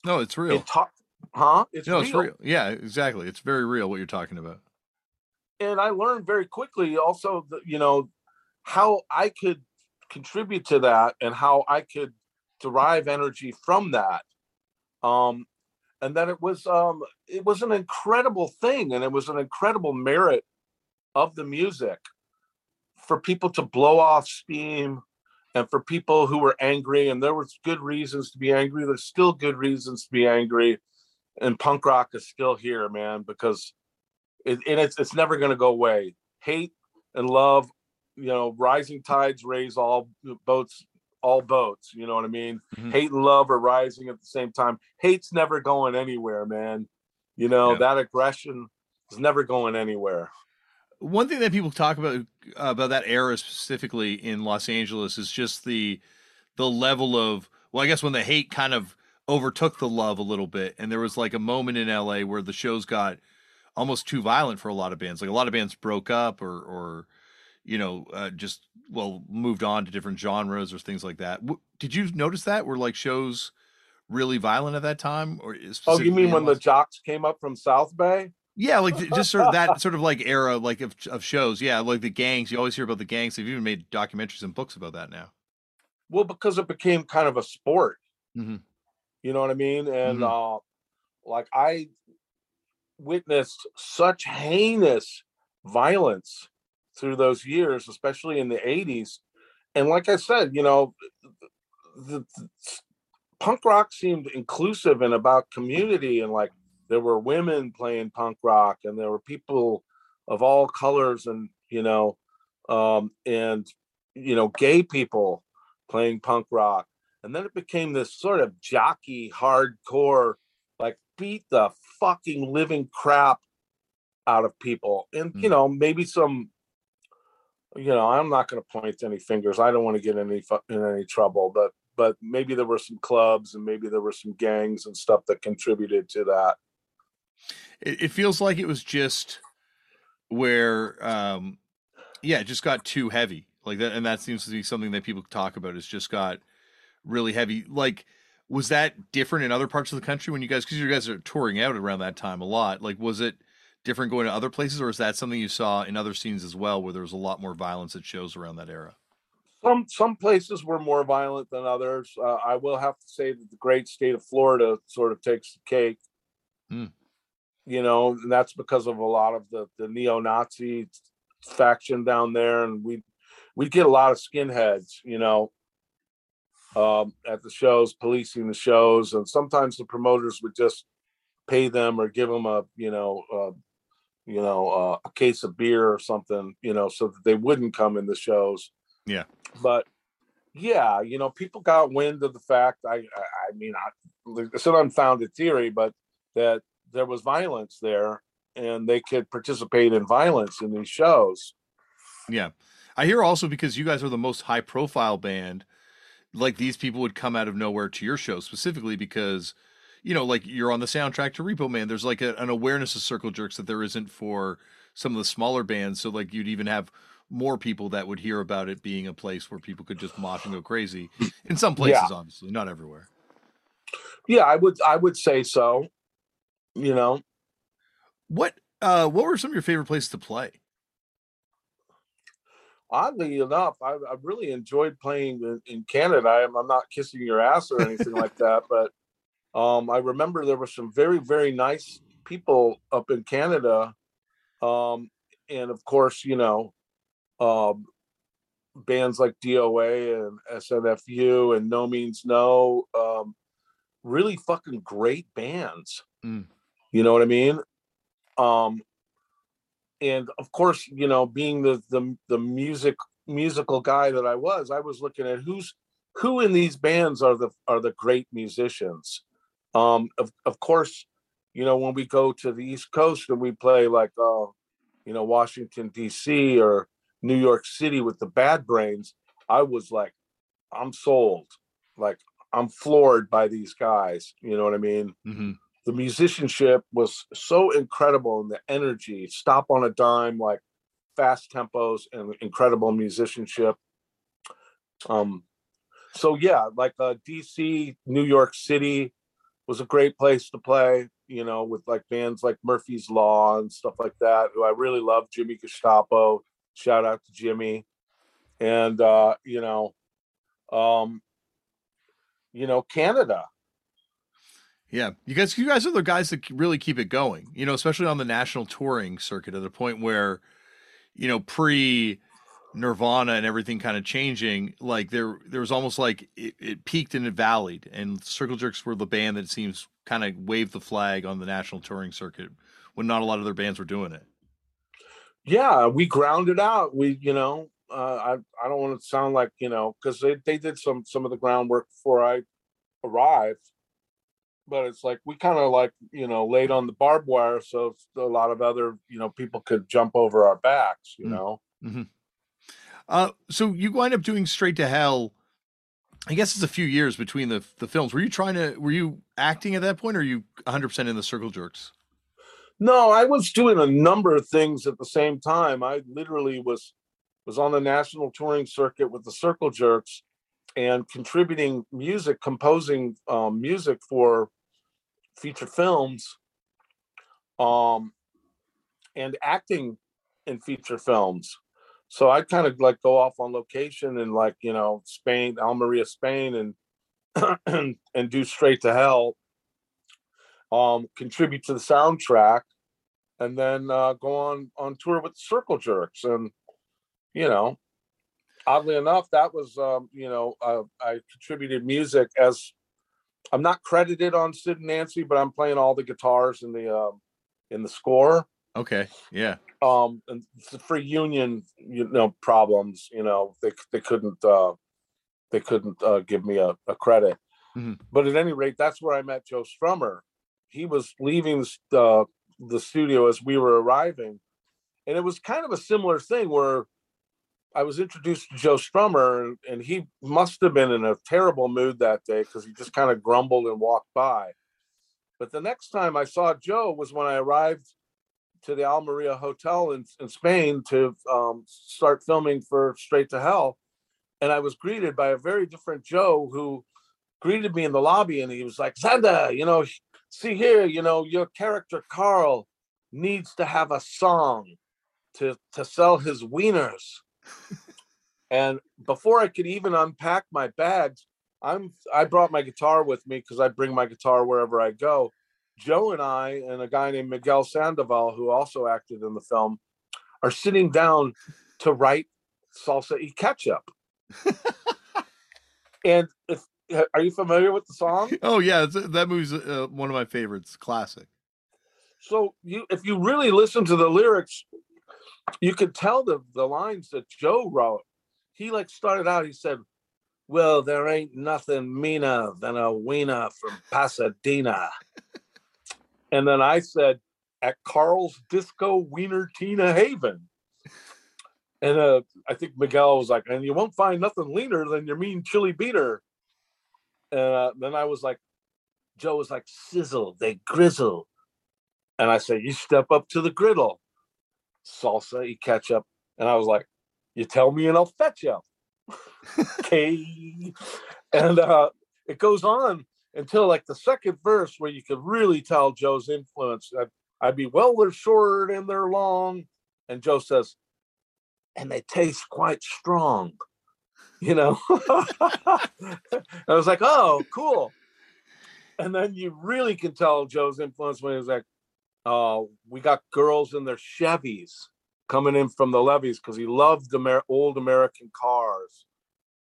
No, it's real. it talked huh it's no, real. it's real. Yeah, exactly. It's very real what you're talking about. and I learned very quickly also you know how I could contribute to that and how I could derive energy from that. Um, and that it was um, it was an incredible thing, and it was an incredible merit of the music for people to blow off steam and for people who were angry and there was good reasons to be angry there's still good reasons to be angry and punk rock is still here man because it, and it's it's never going to go away. Hate and love, you know, rising tides raise all boats, all boats. You know what I mean? Mhm. Hate and love are rising at the same time. Hate's never going anywhere, man. You know Yeah. that aggression is never going anywhere. One thing that people talk about about that era specifically in Los Angeles is just the the level of well, I guess when the hate kind of overtook the love a little bit, and there was like a moment in LA where the shows got almost too violent for a lot of bands. Like a lot of bands broke up or or you know uh, just well moved on to different genres or things like that. W- Did you notice that were like shows really violent at that time? Or Oh, you mean when the jocks came up from South Bay? yeah, like just sort of that (laughs) sort of like era like of of shows. Yeah, like the gangs. You always hear about the gangs. They've even made documentaries and books about that now. Well, because it became kind of a sport. Mhm. You know what I mean? And uh like I witnessed such heinous violence through those years, especially in the 80s. And like I said, you know, the, the punk rock seemed inclusive and about community and like there were women playing punk rock and there were people of all colors and you know um and you know gay people playing punk rock. And then it became this sort of jockey, hardcore, like beat the fucking living crap out of people. And, Mm. you know, maybe some, you know, I'm not going to point any fingers. I don't want to get any in any trouble, but, but maybe there were some clubs and maybe there were some gangs and stuff that contributed to that. It, it feels like it was just where, um, yeah, it just got too heavy like that, and that seems to be something that people talk about. It's just got really heavy. Like, was that different in other parts of the country when you guys, because you guys are touring out around that time a lot? Like, was it different going to other places, or is that something you saw in other scenes as well, where there was a lot more violence at shows around that era? some some places were more violent than others. Uh, I will have to say that the great state of Florida sort of takes the cake. Hmm. You know, and that's because of a lot of the the neo-Nazi faction down there, and we we get a lot of skinheads. You know, um, at the shows, policing the shows, and sometimes the promoters would just pay them or give them a you know. You know, uh, a case of beer or something, you know, so that they wouldn't come in the shows Yeah. but yeah, you know, people got wind of the fact. I, I, I mean, I, it's an unfounded theory, but that there was violence there, and they could participate in violence in these shows. Yeah. I hear also because you guys are the most high profile band, like these people would come out of nowhere to your show specifically because, you know, like you're on the soundtrack to Repo Man. There's like a, an awareness of Circle Jerks that there isn't for some of the smaller bands. So, like, you'd even have more people that would hear about it being a place where people could just mosh and go crazy. In some places, obviously, not everywhere. Yeah, I would, I would say so. You know, What, uh, what were some of your favorite places to play? oddly enough, I, I really enjoyed playing in, in Canada. I'm, I'm not kissing your ass or anything like that, but um, I remember there were some very, very nice people up in Canada. Um, and of course, you know, um, bands like DOA and SNFU and No Means No, um, really fucking great bands. Mm. You know what I mean? Um, and of course, you know, being the the the music musical guy that I was, I was looking at who's who in these bands are the are the great musicians. Um, of of course, you know, when we go to the East Coast and we play like uh, you know, Washington D.C. or New York City with the Bad Brains, I was like, I'm sold. Like I'm floored by these guys. You know what I mean? Mm-hmm. the musicianship was so incredible and the energy stop on a dime like fast tempos and incredible musicianship um so yeah like uh dc new york city was a great place to play you know with like bands like murphy's law and stuff like that who i really love jimmy gestapo shout out to jimmy and uh you know um you know canada Yeah, you guys, you guys are the guys that really keep it going. You know, especially on the national touring circuit, at the point where, you know, pre Nirvana and everything kind of changing, like there, there was almost like it, it peaked and it valleyed, and Circle Jerks were the band that seems kind of waved the flag on the national touring circuit when not a lot of their bands were doing it. yeah we grounded out we you know uh, i i don't want to sound like you know because they, they did some some of the groundwork before i arrived but it's like we kind of like you know laid on the barbed wire so a lot of other you know people could jump over our backs you Mm. know Uh, so you wind up doing Straight to Hell. I guess it's a few years between the the films. Were you trying to? Were you acting at that point, or are you 100 percent in the Circle Jerks? no i was doing a number of things at the same time i literally was was on the national touring circuit with the circle jerks and contributing music composing um, music for feature films um and acting in feature films so i kind of like go off on location and like you know spain almeria spain and and, (clears throat) and do straight to hell um contribute to the soundtrack and then uh go on on tour with circle jerks and you know oddly enough that was um you know uh, i contributed music as i'm not credited on sid and nancy but i'm playing all the guitars in the um in the score Okay, yeah, um and for union you know problems you know they they couldn't uh they couldn't uh, give me a, a credit. Mhm. But at any rate, that's where I met Joe Strummer. He was leaving the, uh, the studio as we were arriving, and it was kind of a similar thing where I was introduced to Joe Strummer, and, and he must have been in a terrible mood that day because he just kind of grumbled and walked by. But the next time I saw Joe was when I arrived to the Almeria Hotel in, in Spain to um, start filming for Straight to Hell. And I was greeted by a very different Joe who greeted me in the lobby and he was like, Zander, you know, see here, you know, your character Carl needs to have a song to to sell his wieners. (laughs) and before I could even unpack my bags, I'm I brought my guitar with me because I bring my guitar wherever I go. Joe and I and a guy named Miguel Sandoval, who also acted in the film, are sitting down to write salsa y ketchup. (laughs) and if are you familiar with the song? Oh yeah, that movie's uh, one of my favorites. Classic. So you if you really listen to the lyrics, you could tell the the lines that Joe wrote. He like started out, he said, Well, there ain't nothing meaner than a wiener from Pasadena. (laughs) and then I said, at Carl's Disco Wiener Tina Haven. And uh, I think Miguel was like, and you won't find nothing leaner than your mean chili beater. And uh, then I was like, Joe was like, sizzle, they grizzle. And I said, you step up to the griddle, salsa, you ketchup. And I was like, you tell me and I'll fetch you. (laughs) okay. And uh, it goes on until like the second verse where you could really tell Joe's influence. I'd, I'd be, well, they're short and they're long. And Joe says, and they taste quite strong. (laughs) You know, (laughs) I was like, oh, cool. And then you really can tell Joe's influence when he was like, oh, we got girls in their Chevys coming in from the levees because he loved Amer- old American cars.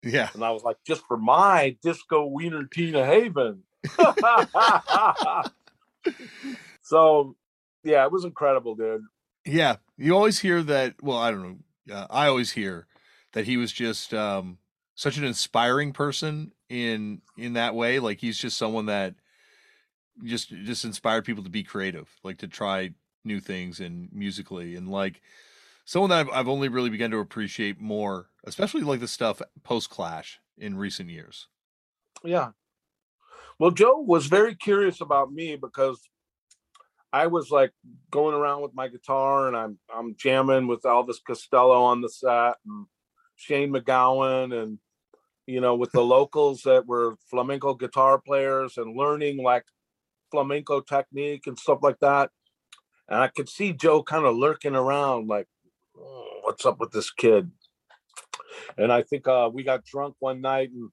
Yeah. And I was like, just for my disco wiener Tina Haven. (laughs) so, yeah, it was incredible, dude. Yeah. You always hear that. Well, I don't know. Uh, I always hear that he was just um, such an inspiring person in in that way. Like he's just someone that just just inspired people to be creative, like to try new things and musically, and like someone that I've, I've only really begun to appreciate more, especially like the stuff post Clash in recent years. Yeah. Well, Joe was very curious about me because I was like going around with my guitar and I'm I'm jamming with Elvis Costello on the set and Shane MacGowan and you know with the (laughs) locals that were flamenco guitar players and learning like flamenco technique and stuff like that. And I could see Joe kind of lurking around like, oh, what's up with this kid? And I think uh, we got drunk one night and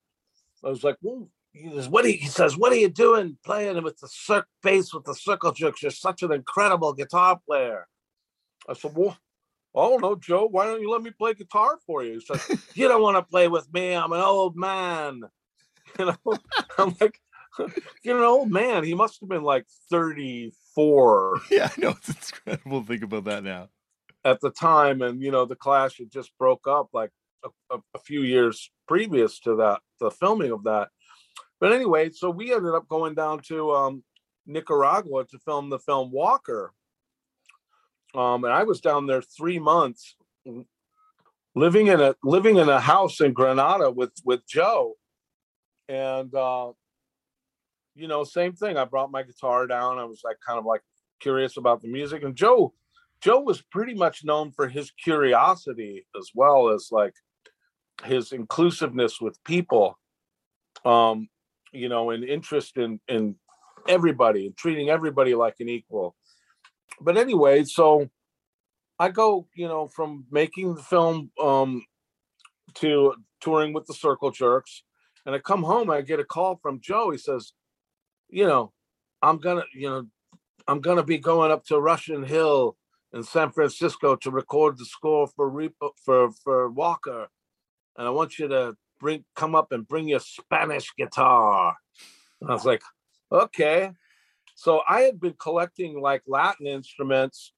I was like, well, he says, what are you, he says, what are you doing playing with the circ bass with the circle jerks? You're such an incredible guitar player. I said, well, oh no, Joe, why don't you let me play guitar for you? He says, (laughs) you don't want to play with me. I'm an old man. (laughs) You know, I'm like, (laughs) you're an old man. He must have been like 34 Yeah, I know it's incredible to think about that now. at the time. And, you know, the Clash had just broke up like a, a, a few years previous to that, the filming of that. But anyway, so we ended up going down to um, Nicaragua to film the film Walker. Um, and I was down there three months, living in a living in a house in Granada with with Joe, and uh, you know, same thing. I brought my guitar down. I was like kind of like curious about the music, and Joe Joe was pretty much known for his curiosity as well as like his inclusiveness with people. Um, you know, and interest in in everybody and treating everybody like an equal. But anyway, so I go, you know, from making the film um to touring with the Circle Jerks, and I come home, I get a call from Joe. He says, you know, I'm gonna, you know, I'm gonna be going up to Russian Hill in San Francisco to record the score for Repo, for for Walker, and I want you to bring come up and bring your Spanish guitar. And I was like, okay. So I had been collecting like Latin instruments,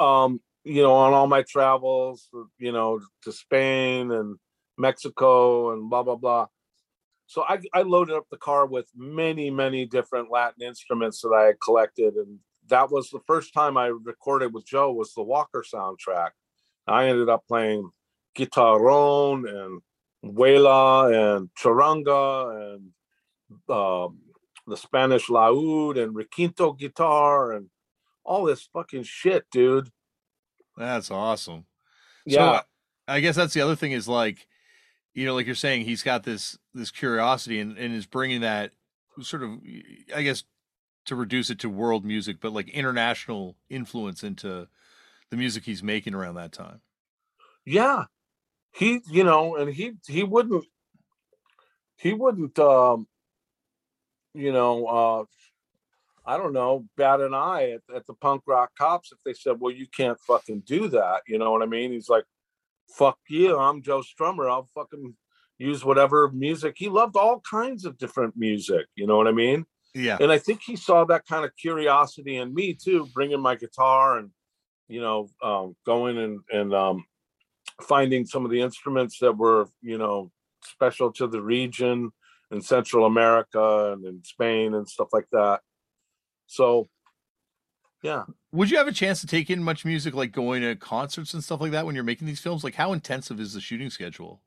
um, you know, on all my travels, you know, to Spain and Mexico and blah blah blah. So I, I loaded up the car with many many different Latin instruments that I had collected, and that was the first time I recorded with Joe was the Walker soundtrack. I ended up playing guitarron and huela and charanga and um, the Spanish laúd and requinto guitar and all this fucking shit, dude. That's awesome. Yeah. So I guess that's the other thing is like, you know, like you're saying, he's got this this curiosity and, and is bringing that sort of, I guess, to reduce it to world music, but like international influence into the music he's making around that time. Yeah. He, you know, and he he wouldn't he wouldn't um you know uh I don't know, bat an eye at, at the punk rock cops if they said, Well, you can't fucking do that. You know what I mean? He's like, Fuck you, I'm Joe Strummer. I'll fucking use whatever music. He loved all kinds of different music, you know what I mean? Yeah. and I think he saw that kind of curiosity in me too, bringing my guitar and you know um, going and and um, finding some of the instruments that were you know special to the region in Central America and in Spain and stuff like that. So, yeah, Would you have a chance to take in much music, like going to concerts and stuff like that when you're making these films? Like, how intensive is the shooting schedule?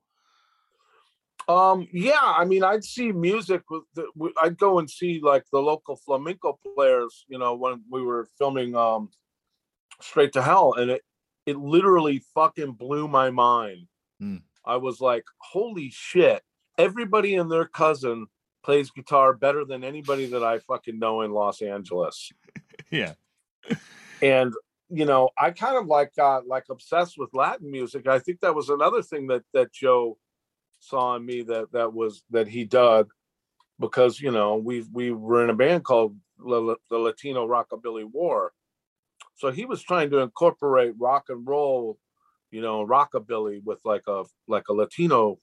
Um, yeah, I mean, I'd see music with the, I'd go and see like the local flamenco players, you know, when we were filming um Straight to Hell, and it it literally fucking blew my mind. Hmm. I was like, holy shit, everybody and their cousin plays guitar better than anybody that I fucking know in Los Angeles. (laughs) Yeah. and you know i kind of like got like obsessed with latin music i think that was another thing that that joe saw in me that that was that he dug because you know we we were in a band called the, the latino rockabilly war so he was trying to incorporate rock and roll you know rockabilly with like a like a latino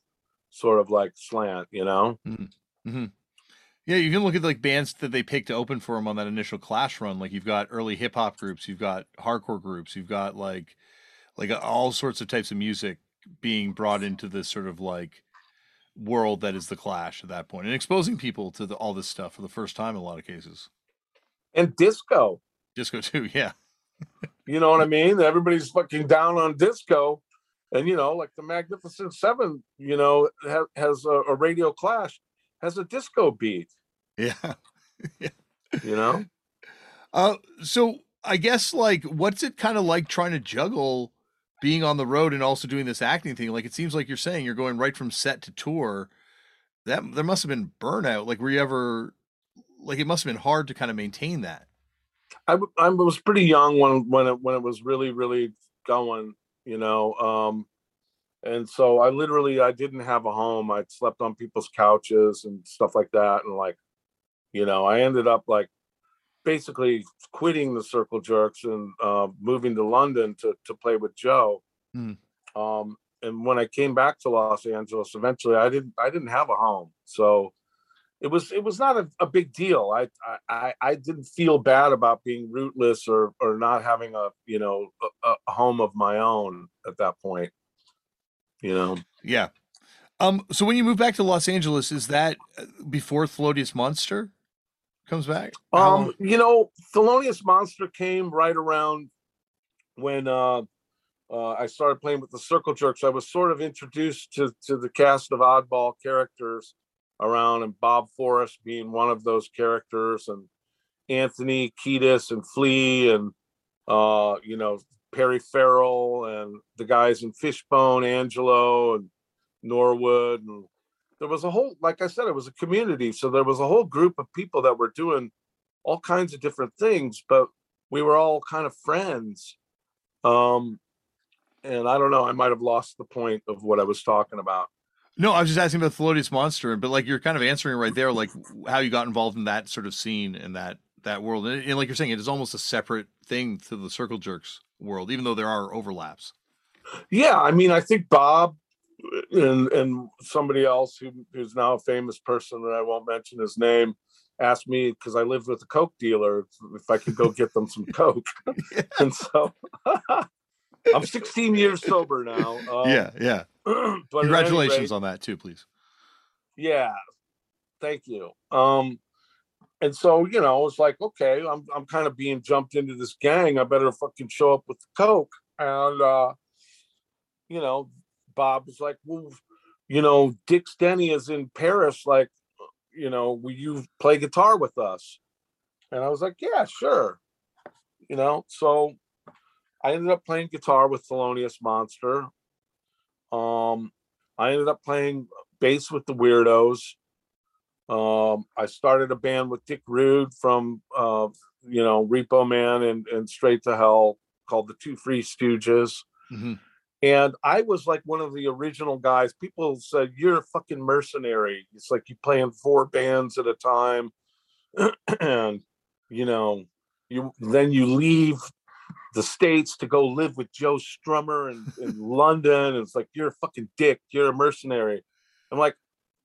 sort of like slant you know? Hmm Yeah, you can look at like bands that they picked to open for him on that initial Clash run. Like you've got early hip hop groups, you've got hardcore groups, you've got like like all sorts of types of music being brought into this sort of like world that is the Clash at that point, and exposing people to the, all this stuff for the first time in a lot of cases. and disco. Disco too, (laughs) yeah, You know what I mean? Everybody's fucking down on disco. And, you know, like the Magnificent Seven, you know, ha- has a, a radio clash, has a disco beat, yeah. (laughs) yeah. you know? Uh, so I guess like, what's it kind of like trying to juggle being on the road and also doing this acting thing? Like, it seems like you're saying you're going right from set to tour. That there must have been burnout. Like, were you ever like it must have been hard to kind of maintain that? I, I was pretty young when, when it, when it was really, really going, you know? Um, and so I literally, I didn't have a home. I slept on people's couches and stuff like that. And like, you know, I ended up like basically quitting the Circle Jerks and uh, moving to London to to play with Joe. Hmm. Um, and when I came back to Los Angeles, eventually I didn't I didn't have a home, so it was it was not a, a big deal. I, I I didn't feel bad about being rootless or or not having a you know a, a home of my own at that point. You know. Yeah. Um. So when you move back to Los Angeles, is that uh, before Thelonious Monster comes back? Um, you know, Thelonious Monster came right around when uh, uh, I started playing with the Circle Jerks. I was sort of introduced to to the cast of oddball characters around, and Bob Forrest being one of those characters, and Anthony Kiedis and Flea, and uh, you know Perry Farrell, and the guys in Fishbone, Angelo, and Norwood, and there was a whole like i said it was a community. So there was a whole group of people that were doing all kinds of different things but we were all kind of friends. Um and i don't know i might have lost the point of what i was talking about No, I was just asking about Thelonious Monster, but like you're kind of answering right there, like how you got involved in that sort of scene and that that world, and, and like you're saying, it is almost a separate thing to the Circle Jerks world, even though there are overlaps. yeah i mean i think bob uh, and and somebody else who who's now a famous person that i won't mention his name asked me because i lived with a coke dealer if i could go get them some coke (laughs) and so (laughs) I'm 16 years sober now. Um, yeah, yeah. (clears throat) Congratulations rate, on that too, please. Yeah, thank you. Um, and so you know, it's like okay, I'm I'm kind of being jumped into this gang. I better fucking show up with the coke. And uh, you know, Bob was like, well, you know, Dix Denney is in Paris. Like, you know, will you play guitar with us? And I was like, yeah, sure. You know, so I ended up playing guitar with Thelonious Monster. Um, I ended up playing bass with the Weirdos. Um, I started a band with Dick Rude from, uh, you know, Repo Man and, and Straight to Hell called the Two Free Stooges. Mm-hmm. And I was like one of the original guys. People said, You're a fucking mercenary. It's like you play in four bands at a time. (clears throat) and, you know, you then you leave the States to go live with Joe Strummer in, in (laughs) London. It's like, You're a fucking dick. You're a mercenary. I'm like,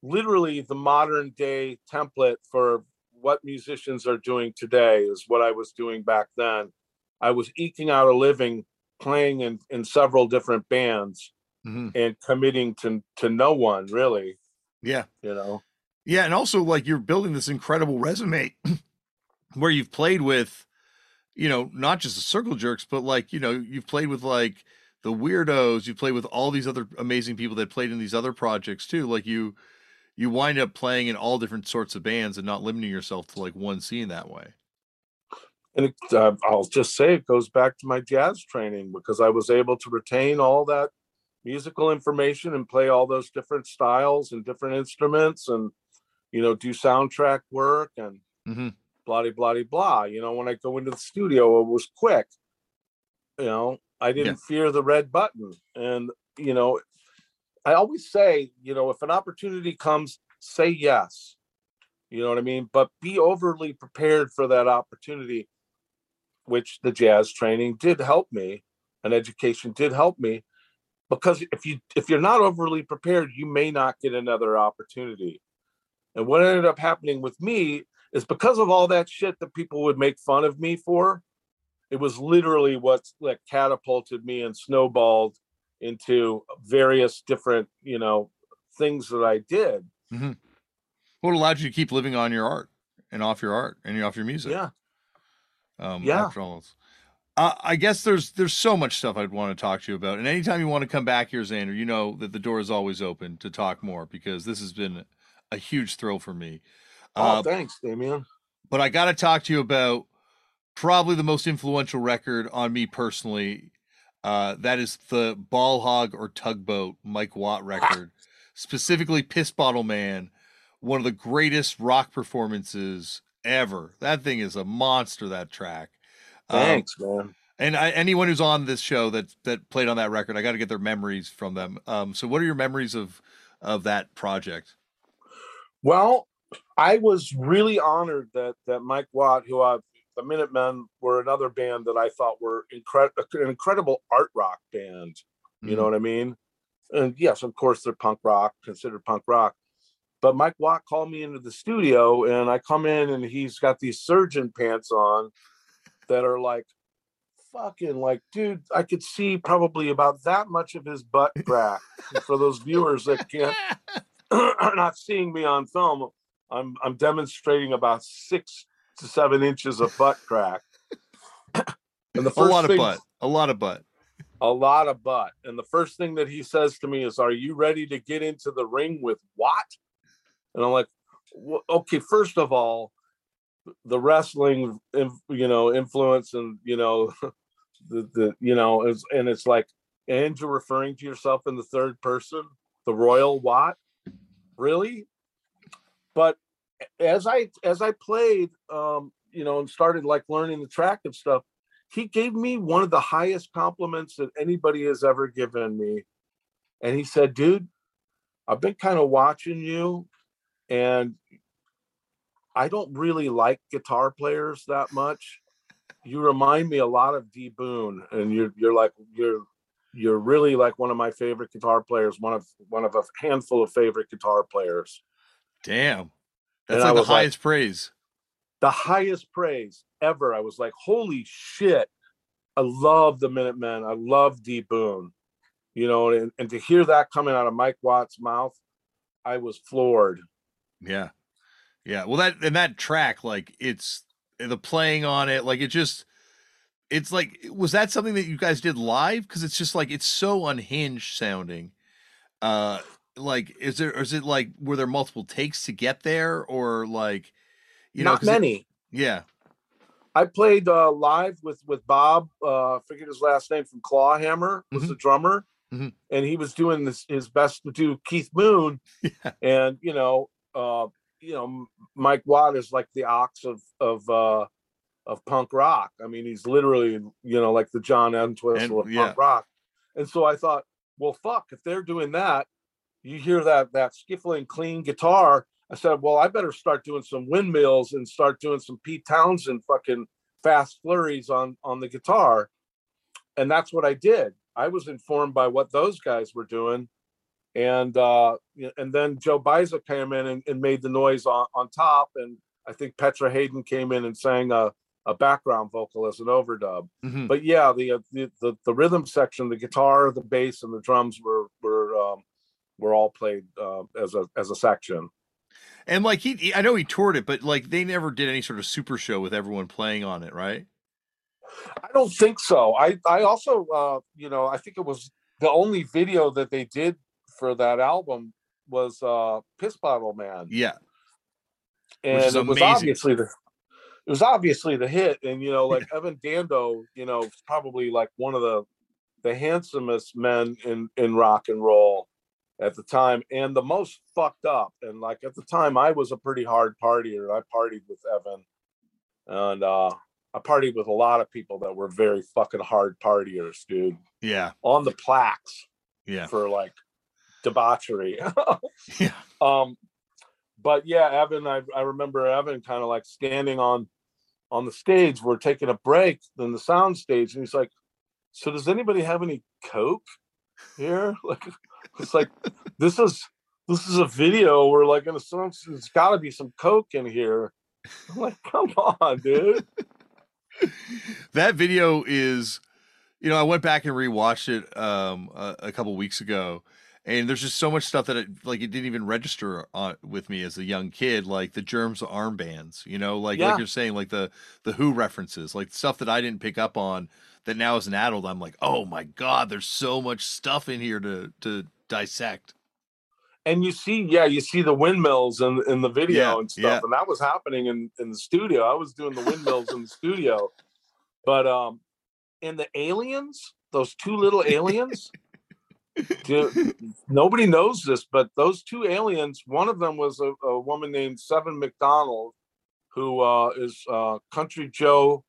literally the modern day template for what musicians are doing today is what I was doing back then. I was eking out a living playing in, in several different bands Mm-hmm. and committing to to no one really, Yeah. you know. Yeah, and also like you're building this incredible resume (clears throat) where you've played with, you know, not just the circle jerks, but like, you know, you've played with like the weirdos, you played with all these other amazing people that played in these other projects too. Like you you wind up playing in all different sorts of bands and not limiting yourself to like one scene that way. And it, uh, I'll just say it goes back to my jazz training because I was able to retain all that musical information and play all those different styles and different instruments and you know do soundtrack work and Mm-hmm. Blah blah blah blah. You know, when I go into the studio, it was quick. You know, I didn't fear the red button, and you know, I always say, you know, if an opportunity comes, say yes. You know what I mean? But be overly prepared for that opportunity, which the jazz training did help me, and education did help me. Because if you if you're not overly prepared, you may not get another opportunity. And what ended up happening with me is because of all that shit that people would make fun of me for. It was literally what like catapulted me and snowballed into various different, you know, things that I did. What allowed you to keep living on your art and off your art and off your music? Yeah. Um, Yeah. After all. Uh, I guess there's there's so much stuff I'd want to talk to you about, and anytime you want to come back here, Zander, you know that the door is always open to talk more because this has been a huge thrill for me. Oh, Uh, thanks, Damian. but I got to talk to you about probably the most influential record on me personally. Uh, that is the Ball Hog or Tugboat Mike Watt record, (laughs) specifically Piss Bottle Man, one of the greatest rock performances ever. That thing is a monster. That track. Um, Thanks, man. and I, anyone who's on this show that that played on that record, I got to get their memories from them. Um, so, what are your memories of of that project? Well, I was really honored that that Mike Watt, who I the Minutemen were another band that I thought were incredible, an incredible art rock band. You know mm-hmm. what I mean? And yes, of course, they're punk rock, considered punk rock. But Mike Watt called me into the studio, and I come in, and he's got these surgeon pants on that are like fucking like, dude, I could see probably about that much of his butt crack. For those viewers that can't (laughs) are (clears throat) not seeing me on film, I'm I'm demonstrating about six to seven inches of butt crack. (coughs) and the a first lot of butt, a lot of butt. a lot of butt. And the first thing that he says to me is, "Are you ready to get into the ring with Watt?" And I'm like, "Wh- "Okay, first of all, the wrestling, you know, influence, and you know, (laughs) the the you know, is and it's like, and you're referring to yourself in the third person, the Royal Watt, really?" But as I as I played, um, you know, and started like learning the track and stuff, he gave me one of the highest compliments that anybody has ever given me. And he said, dude, I've been kind of watching you and I don't really like guitar players that much. You remind me a lot of D Boon and you're you're like you're you're really like one of my favorite guitar players, one of one of a handful of favorite guitar players. Damn, that's And like the was like- highest praise. the highest praise ever. I was like, holy shit. I love the Minutemen. I love D Boon. You know, and, and to hear that coming out of Mike Watt's mouth, I was floored. Yeah. Yeah. Well that and that track, like it's the playing on it, like it just it's like was that something that you guys did live? Because it's just like it's so unhinged sounding. Uh like is there is it like were there multiple takes to get there or like you know Not many. It, yeah. I played uh, live with with Bob. Uh, I forget his last name from Clawhammer was Mhm. the drummer, Mhm. and he was doing this his best to do Keith Moon, (laughs) Yeah. and you know, uh, you know, Mike Watt is like the ox of of uh, of punk rock. I mean, he's literally you know like the John Entwistle And- of yeah. punk rock. And so I thought, well, fuck, if they're doing that, you hear that that skiffling clean guitar. I said, well, I better start doing some windmills and start doing some Pete Townshend fucking fast flurries on on the guitar. And that's what I did. I was informed by what those guys were doing. And uh and then Joe Baiza came in and, and made the noise on, on top. And I think Petra Haden came in and sang a, a background vocal as an overdub. Mhm. But yeah, the, uh, the the the rhythm section, the guitar, the bass, and the drums were were um, were all played uh, as a as a section. And like he, I know he toured it, but like they never did any sort of super show with everyone playing on it, right? I don't think so. I I also uh, you know I think it was the only video that they did for that album was uh, Piss Bottle Man, Yeah. and it was obviously the it was obviously the hit. And you know, like (laughs) Evan Dando, you know, probably like one of the the handsomest men in in rock and roll at the time, and the most fucked up. And like at the time, I was a pretty hard partier. I partied with Evan, and uh, I partied with a lot of people that were very fucking hard partiers, dude. Yeah. On the plaques Yeah. for like debauchery. (laughs) Yeah. um but yeah evan i, I remember evan kind of like standing on on the stage we're taking a break in the sound stage and he's like so does anybody have any coke here (laughs) like it's like this is this is a video where like in a song there's got to be some coke in here. I'm like come on dude. (laughs) That video is you know i went back and rewatched it um a, a couple weeks ago and there's just so much stuff that it like it didn't even register on with me as a young kid like the germs armbands you know like Yeah. like you're saying like the the who references like stuff that i didn't pick up on that now as an adult i'm like oh my god there's so much stuff in here to to dissect and you see yeah you see the windmills in, in the video Yeah, and stuff yeah. and that was happening in, in the studio i was doing the windmills in the studio but um and the aliens those two little aliens dude, (laughs) nobody knows this but those two aliens one of them was a, a woman named seven mcdonald who uh is uh country joe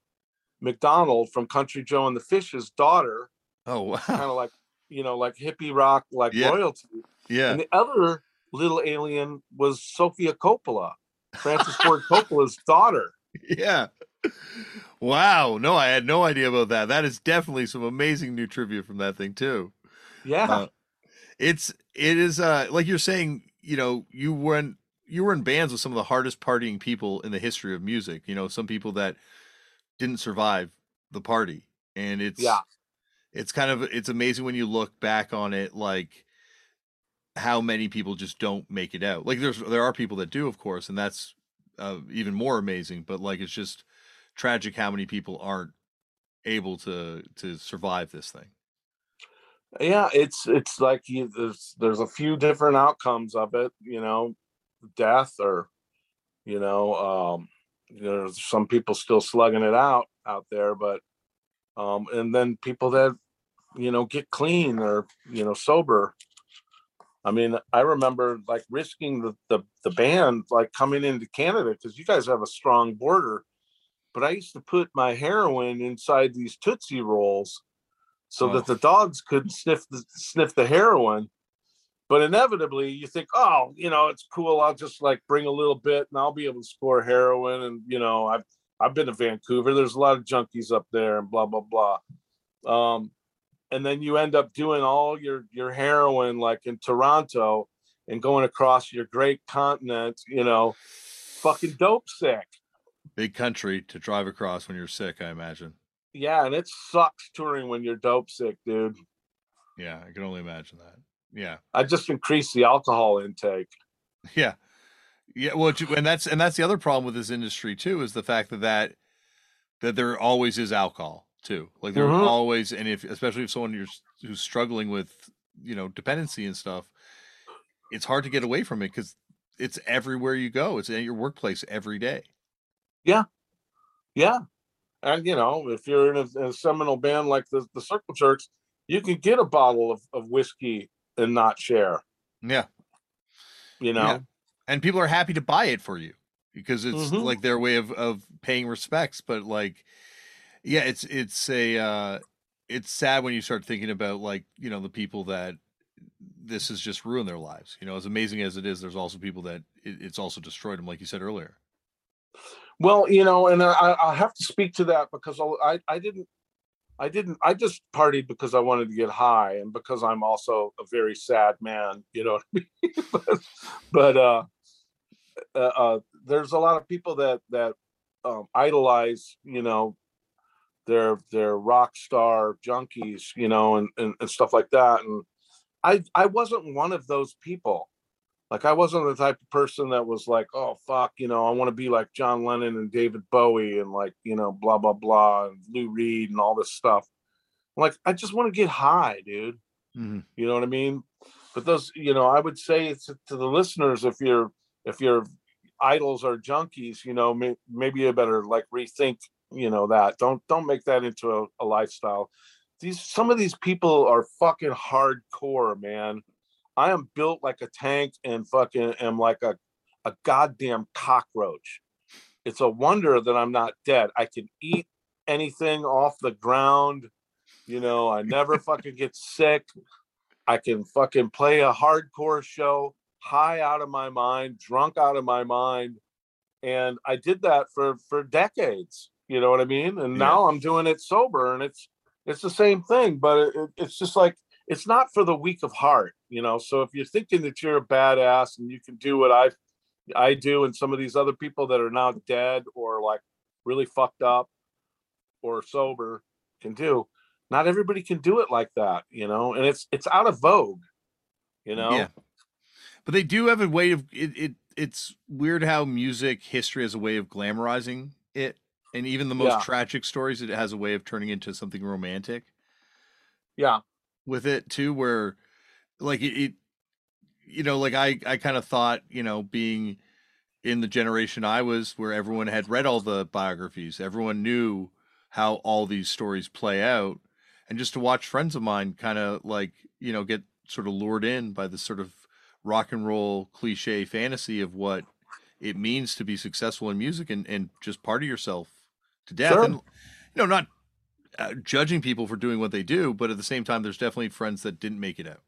mcdonald from country joe and the fish's daughter. Oh wow. Kind of like you know like hippie rock like Yeah. royalty. Yeah. And the other little alien was Sofia Coppola, Francis Ford Coppola's daughter. (laughs) yeah. Wow. No i had no idea about that. That is definitely some amazing new trivia from that thing too Yeah. Uh, it's it is uh like you're saying you know you were in you were in bands with some of the hardest partying people in the history of music you know some people that didn't survive the party and it's Yeah. it's kind of it's amazing when you look back on it like how many people just don't make it out like there's there are people that do of course and that's uh, even more amazing but like it's just tragic how many people aren't able to to survive this thing yeah, it's it's like you, there's there's a few different outcomes of it, you know, death or you know, um you know, there's some people still slugging it out out there, but um and then people that you know get clean or you know sober. I mean, I remember like risking the the, the band like coming into Canada because you guys have a strong border. But I used to put my heroin inside these Tootsie Rolls so Oh. that the dogs couldn't sniff the sniff the heroin. But inevitably, you think, oh, you know, it's cool. I'll just like bring a little bit, and I'll be able to score heroin. And you know, I've I've been to Vancouver. There's a lot of junkies up there, and blah blah blah. Um, and then you end up doing all your your heroin like in Toronto, and going across your great continent. You know, fucking dope sick. big country to drive across when you're sick i imagine yeah, and it sucks touring when you're dope sick, dude. Yeah, I can only imagine that. Yeah. I just increased the alcohol intake. (laughs) Yeah. Yeah, well, and that's and that's the other problem with this industry too is the fact that that that there always is alcohol too. Like there Mhm. always, and if especially if someone you're who's struggling with you know dependency and stuff, it's hard to get away from it because it's everywhere you go. It's at your workplace every day. Yeah, yeah. And you know, if you're in a, a seminal band like the, the Circle Jerks, you can get a bottle of, of whiskey and not share, Yeah, you know? Yeah. and people are happy to buy it for you because it's Mhm. like their way of of paying respects. But like, yeah, it's it's a uh, it's sad when you start thinking about like you know the people that this has just ruined their lives. You know, as amazing as it is, there's also people that it, it's also destroyed them, like you said earlier. Well, you know, and I, I have to speak to that because I, I didn't, I didn't, I just partied because I wanted to get high and because I'm also a very sad man, you know I mean? (laughs) but, but uh, uh, uh, there's a lot of people that, that um, idolize, you know, their, their rock star junkies, you know, and, and, and stuff like that. And I, I wasn't one of those people. Like I wasn't the type of person that was like, oh fuck, you know, I want to be like John Lennon and David Bowie and like, you know, blah blah blah and Lou Reed and all this stuff. Like I just want to get high, dude. Mm-hmm. You know what I mean? But those, you know, I would say to, to the listeners, if you're if your idols are junkies, you know, may, maybe you better like rethink, you know, that. Don't don't make that into a, a lifestyle. These some of these people are fucking hardcore, man. I am built like a tank and fucking am like a, a goddamn cockroach. It's a wonder that I'm not dead. I can eat anything off the ground. You know, I never (laughs) fucking get sick. I can fucking play a hardcore show high out of my mind, drunk out of my mind. And I did that for for decades. You know what I mean? And Yeah. now I'm doing it sober and it's it's the same thing, but it, it- it's just like it's not for the weak of heart, you know. So if you're thinking that you're a badass and you can do what I I do and some of these other people that are now dead or like really fucked up or sober can do, not everybody can do it like that, you know. And it's it's out of vogue, you know. Yeah. But they do have a way of it, it it's weird how music history has a way of glamorizing it. And even the most Yeah. tragic stories, it has a way of turning into something romantic Yeah. With it too, where like it, it you know, like I, I kind of thought, you know, being in the generation I was where everyone had read all the biographies, everyone knew how all these stories play out. And just to watch friends of mine kind of like, you know, get sort of lured in by this sort of rock and roll cliche fantasy of what it means to be successful in music and, and just party yourself to death. Sure. And, you know, not judging people for doing what they do, but at the same time, there's definitely friends that didn't make it out.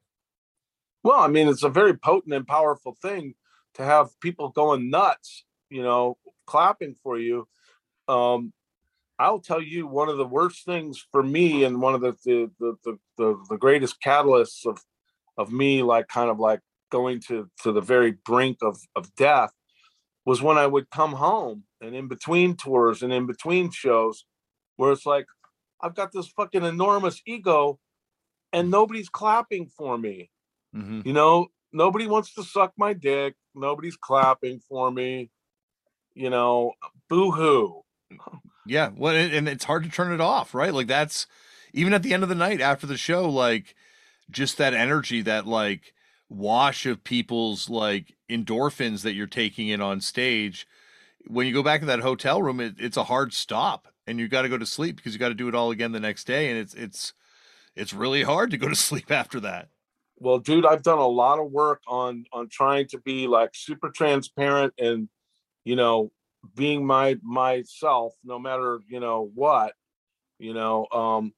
Well, I mean, it's a very potent and powerful thing to have people going nuts, you know, clapping for you. Um, I'll tell you one of the worst things for me, and one of the the the the, the, the greatest catalysts of of me, like kind of like going to to the very brink of of death, was when I would come home and in between tours and in between shows, where it's like I've got this fucking enormous ego, and nobody's clapping for me. Mm-hmm. You know, nobody wants to suck my dick. Nobody's clapping for me. You know, boo hoo. Yeah, well, and and it's hard to turn it off, right? Like that's even at the end of the night after the show, like just that energy, that like wash of people's like endorphins that you're taking in on stage. When you go back to that hotel room, it, it's a hard stop, and you got to go to sleep because you got to do it all again the next day, and it's it's it's really hard to go to (laughs) sleep after that. Well, dude, I've done a lot of work on on trying to be like super transparent and you know being my myself no matter you know what you know um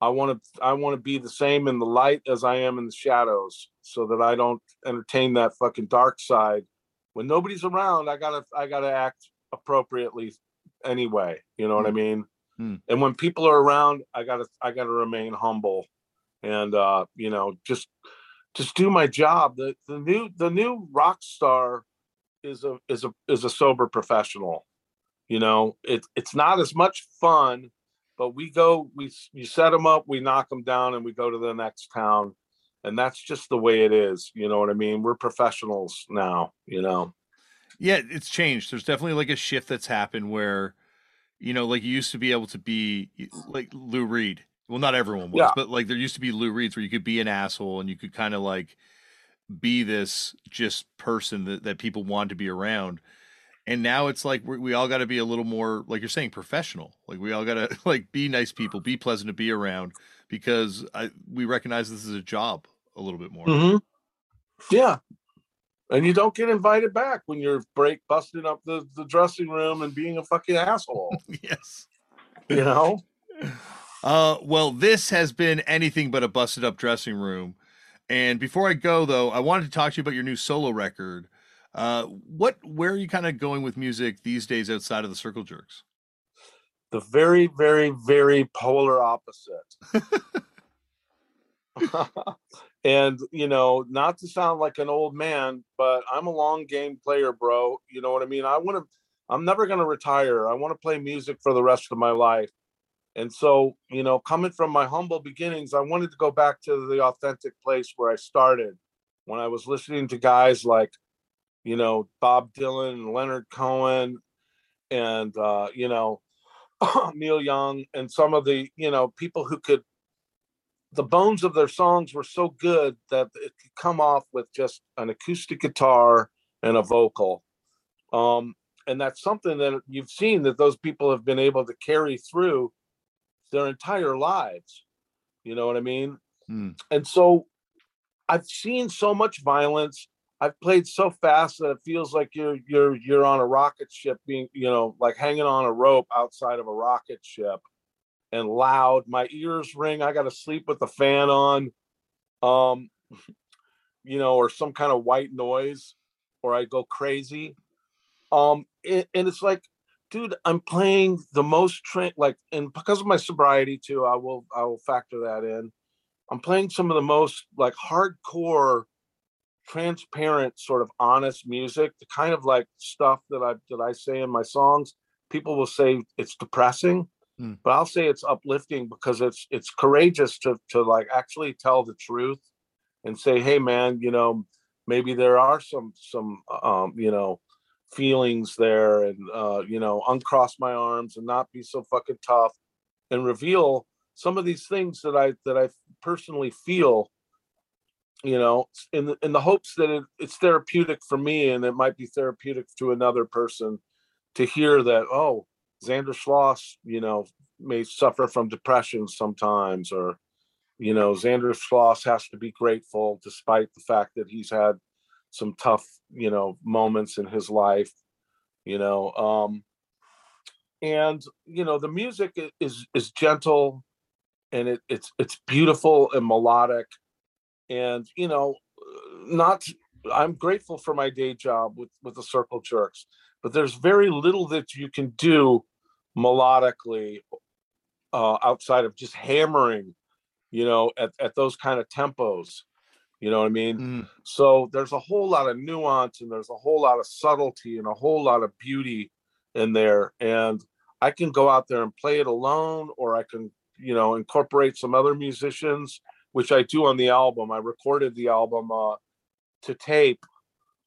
i want to i want to be the same in the light as i am in the shadows so that i don't entertain that fucking dark side when nobody's around i gotta i gotta act appropriately anyway you know what i mean? Hmm. and when people are around i gotta i gotta remain humble and uh you know just just do my job. The the new the new rock star is a is a is a sober professional you know? It's it's not as much fun but we go we you set them up we knock them down and we go to the next town and that's just the way it is you know what i mean? We're professionals now you know yeah it's changed. There's definitely like a shift that's happened where you know like you used to be able to be like lou reed. Well not everyone was Yeah. but like there used to be lou reeds where you could be an asshole and you could kind of like be this just person that, that people want to be around. And now it's like we we all got to be a little more like you're saying professional. Like we all got to (laughs) like be nice people be pleasant to be around because I, we recognize this is a job a little bit more. Mhm. yeah and you don't get invited back when you're break busting up the, the dressing room and being a fucking asshole (laughs) yes you know Uh, well, this has been anything but a busted up dressing room. And before I go, though, I wanted to talk to you about your new solo record. Uh, what, where are you kind of going with music these days outside of the Circle Jerks? the very very very polar opposite (laughs) (laughs) and you know not to sound like an old man but i'm a long game player bro. You know what i mean? I want to i'm never going to retire. I want to play music for the rest of my life. And so you know coming from my humble beginnings i wanted to go back to the authentic place where i started. When i was listening to guys like you know bob dylan and leonard cohen and uh you know (clears throat) neil young and some of the you know people who could the bones of their songs were so good that it could come off with just an acoustic guitar and a vocal. Um and that's something that you've seen that those people have been able to carry through their entire lives. You know what i mean? Hmm. and so i've seen so much violence. I've played so fast that it feels like you're you're you're on a rocket ship being you know like hanging on a rope outside of a rocket ship and loud. My ears ring. I gotta sleep with the fan on um you know or some kind of white noise or i go crazy. Um and, and it's like dude i'm playing the most tra- like and because of my sobriety too i will i will factor that in. I'm playing some of the most like hardcore transparent sort of honest music the kind of like stuff that i that i say in my songs people will say it's depressing Hmm. but i'll say it's uplifting because it's it's courageous to to like actually tell the truth and say hey man you know maybe there are some some um you know feelings there and uh you know uncross my arms and not be so fucking tough and reveal some of these things that i that i personally feel you know in the, in the hopes that it, it's therapeutic for me and it might be therapeutic to another person to hear that oh zander schloss you know may suffer from depression sometimes or you know zander schloss has to be grateful despite the fact that he's had some tough you know moments in his life you know um and you know the music is is gentle and it, it's it's beautiful and melodic and you know not i'm grateful for my day job with with the circle jerks but there's very little that you can do melodically uh outside of just hammering you know at, at those kind of tempos you know what i mean Mm. so there's a whole lot of nuance and there's a whole lot of subtlety and a whole lot of beauty in there. And I can go out there and play it alone, or I can, you know, incorporate some other musicians, which I do on the album. I recorded the album uh, to tape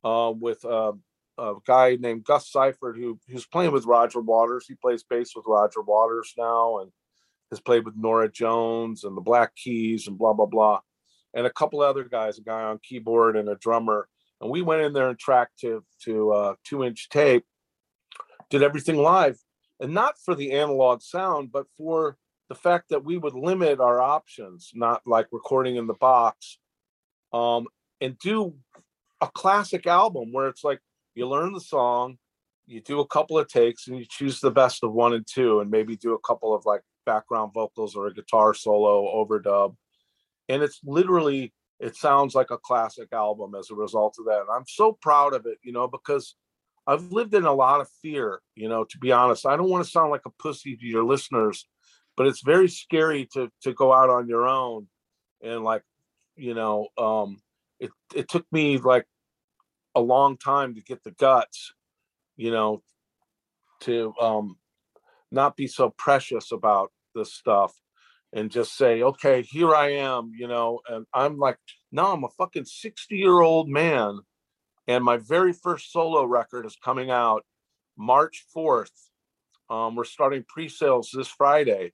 uh, with uh, a guy named Gus Seyffert, who who's playing with Roger Waters. He plays bass with Roger Waters now, and has played with Norah Jones and the Black Keys and blah blah blah, and a couple other guys, a guy on keyboard and a drummer. And we went in there and tracked to to uh, two inch tape, did everything live, and not for the analog sound, but for the fact that we would limit our options, not like recording in the box, um, and do a classic album where it's like you learn the song, you do a couple of takes, and you choose the best of one and two, and maybe do a couple of like background vocals or a guitar solo overdub. And it's literally, it sounds like a classic album as a result of that. And I'm so proud of it, you know, because I've lived in a lot of fear, you know, to be honest. I don't want to sound like a pussy to your listeners, but it's very scary to to go out on your own and like, you know, um it it took me like a long time to get the guts, you know, to um not be so precious about this stuff and just say, okay, here I am, you know, and I'm like, now I'm a fucking 60 year old man. And my very first solo record is coming out March 4th. Um, we're starting pre sales this Friday.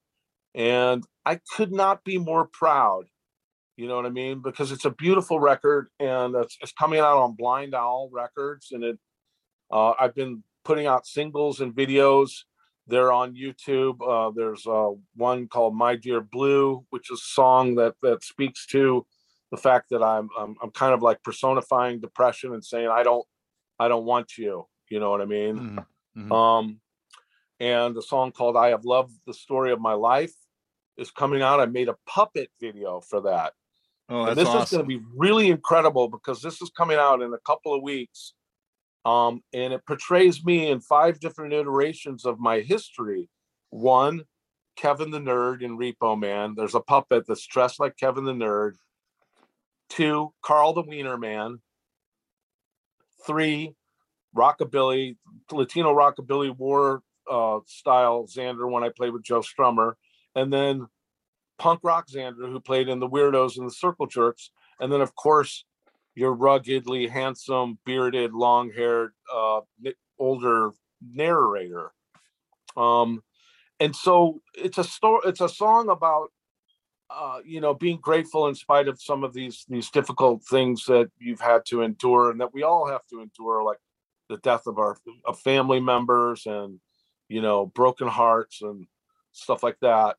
And I could not be more proud. You know what I mean? Because it's a beautiful record and it's, it's coming out on Blind Owl Records. And it, uh, I've been putting out singles and videos they're on YouTube. Uh, there's uh, one called "My Dear Blue," which is a song that that speaks to the fact that I'm, I'm I'm kind of like personifying depression and saying I don't I don't want you. You know what I mean? Mm-hmm. mm-hmm. Um, and the song called "I Have Loved the Story of My Life" is coming out. I made a puppet video for that. Oh, that's and this awesome. is going to be really incredible because this is coming out in a couple of weeks um, and it portrays me in five different iterations of my history. One, Kevin the Nerd in Repo Man. There's a puppet that's dressed like Kevin the Nerd. Two, Carl the Wiener Man. Three, Rockabilly, Latino Rockabilly War uh, style Zander when I played with Joe Strummer. And then punk rock Zander, who played in the Weirdos and the Circle Jerks. And then, of course, your ruggedly handsome, bearded, long-haired, uh, older narrator. Um, and so it's a story. It's a song about uh, you know being grateful in spite of some of these these difficult things that you've had to endure and that we all have to endure, like the death of our of family members and you know broken hearts and stuff like that.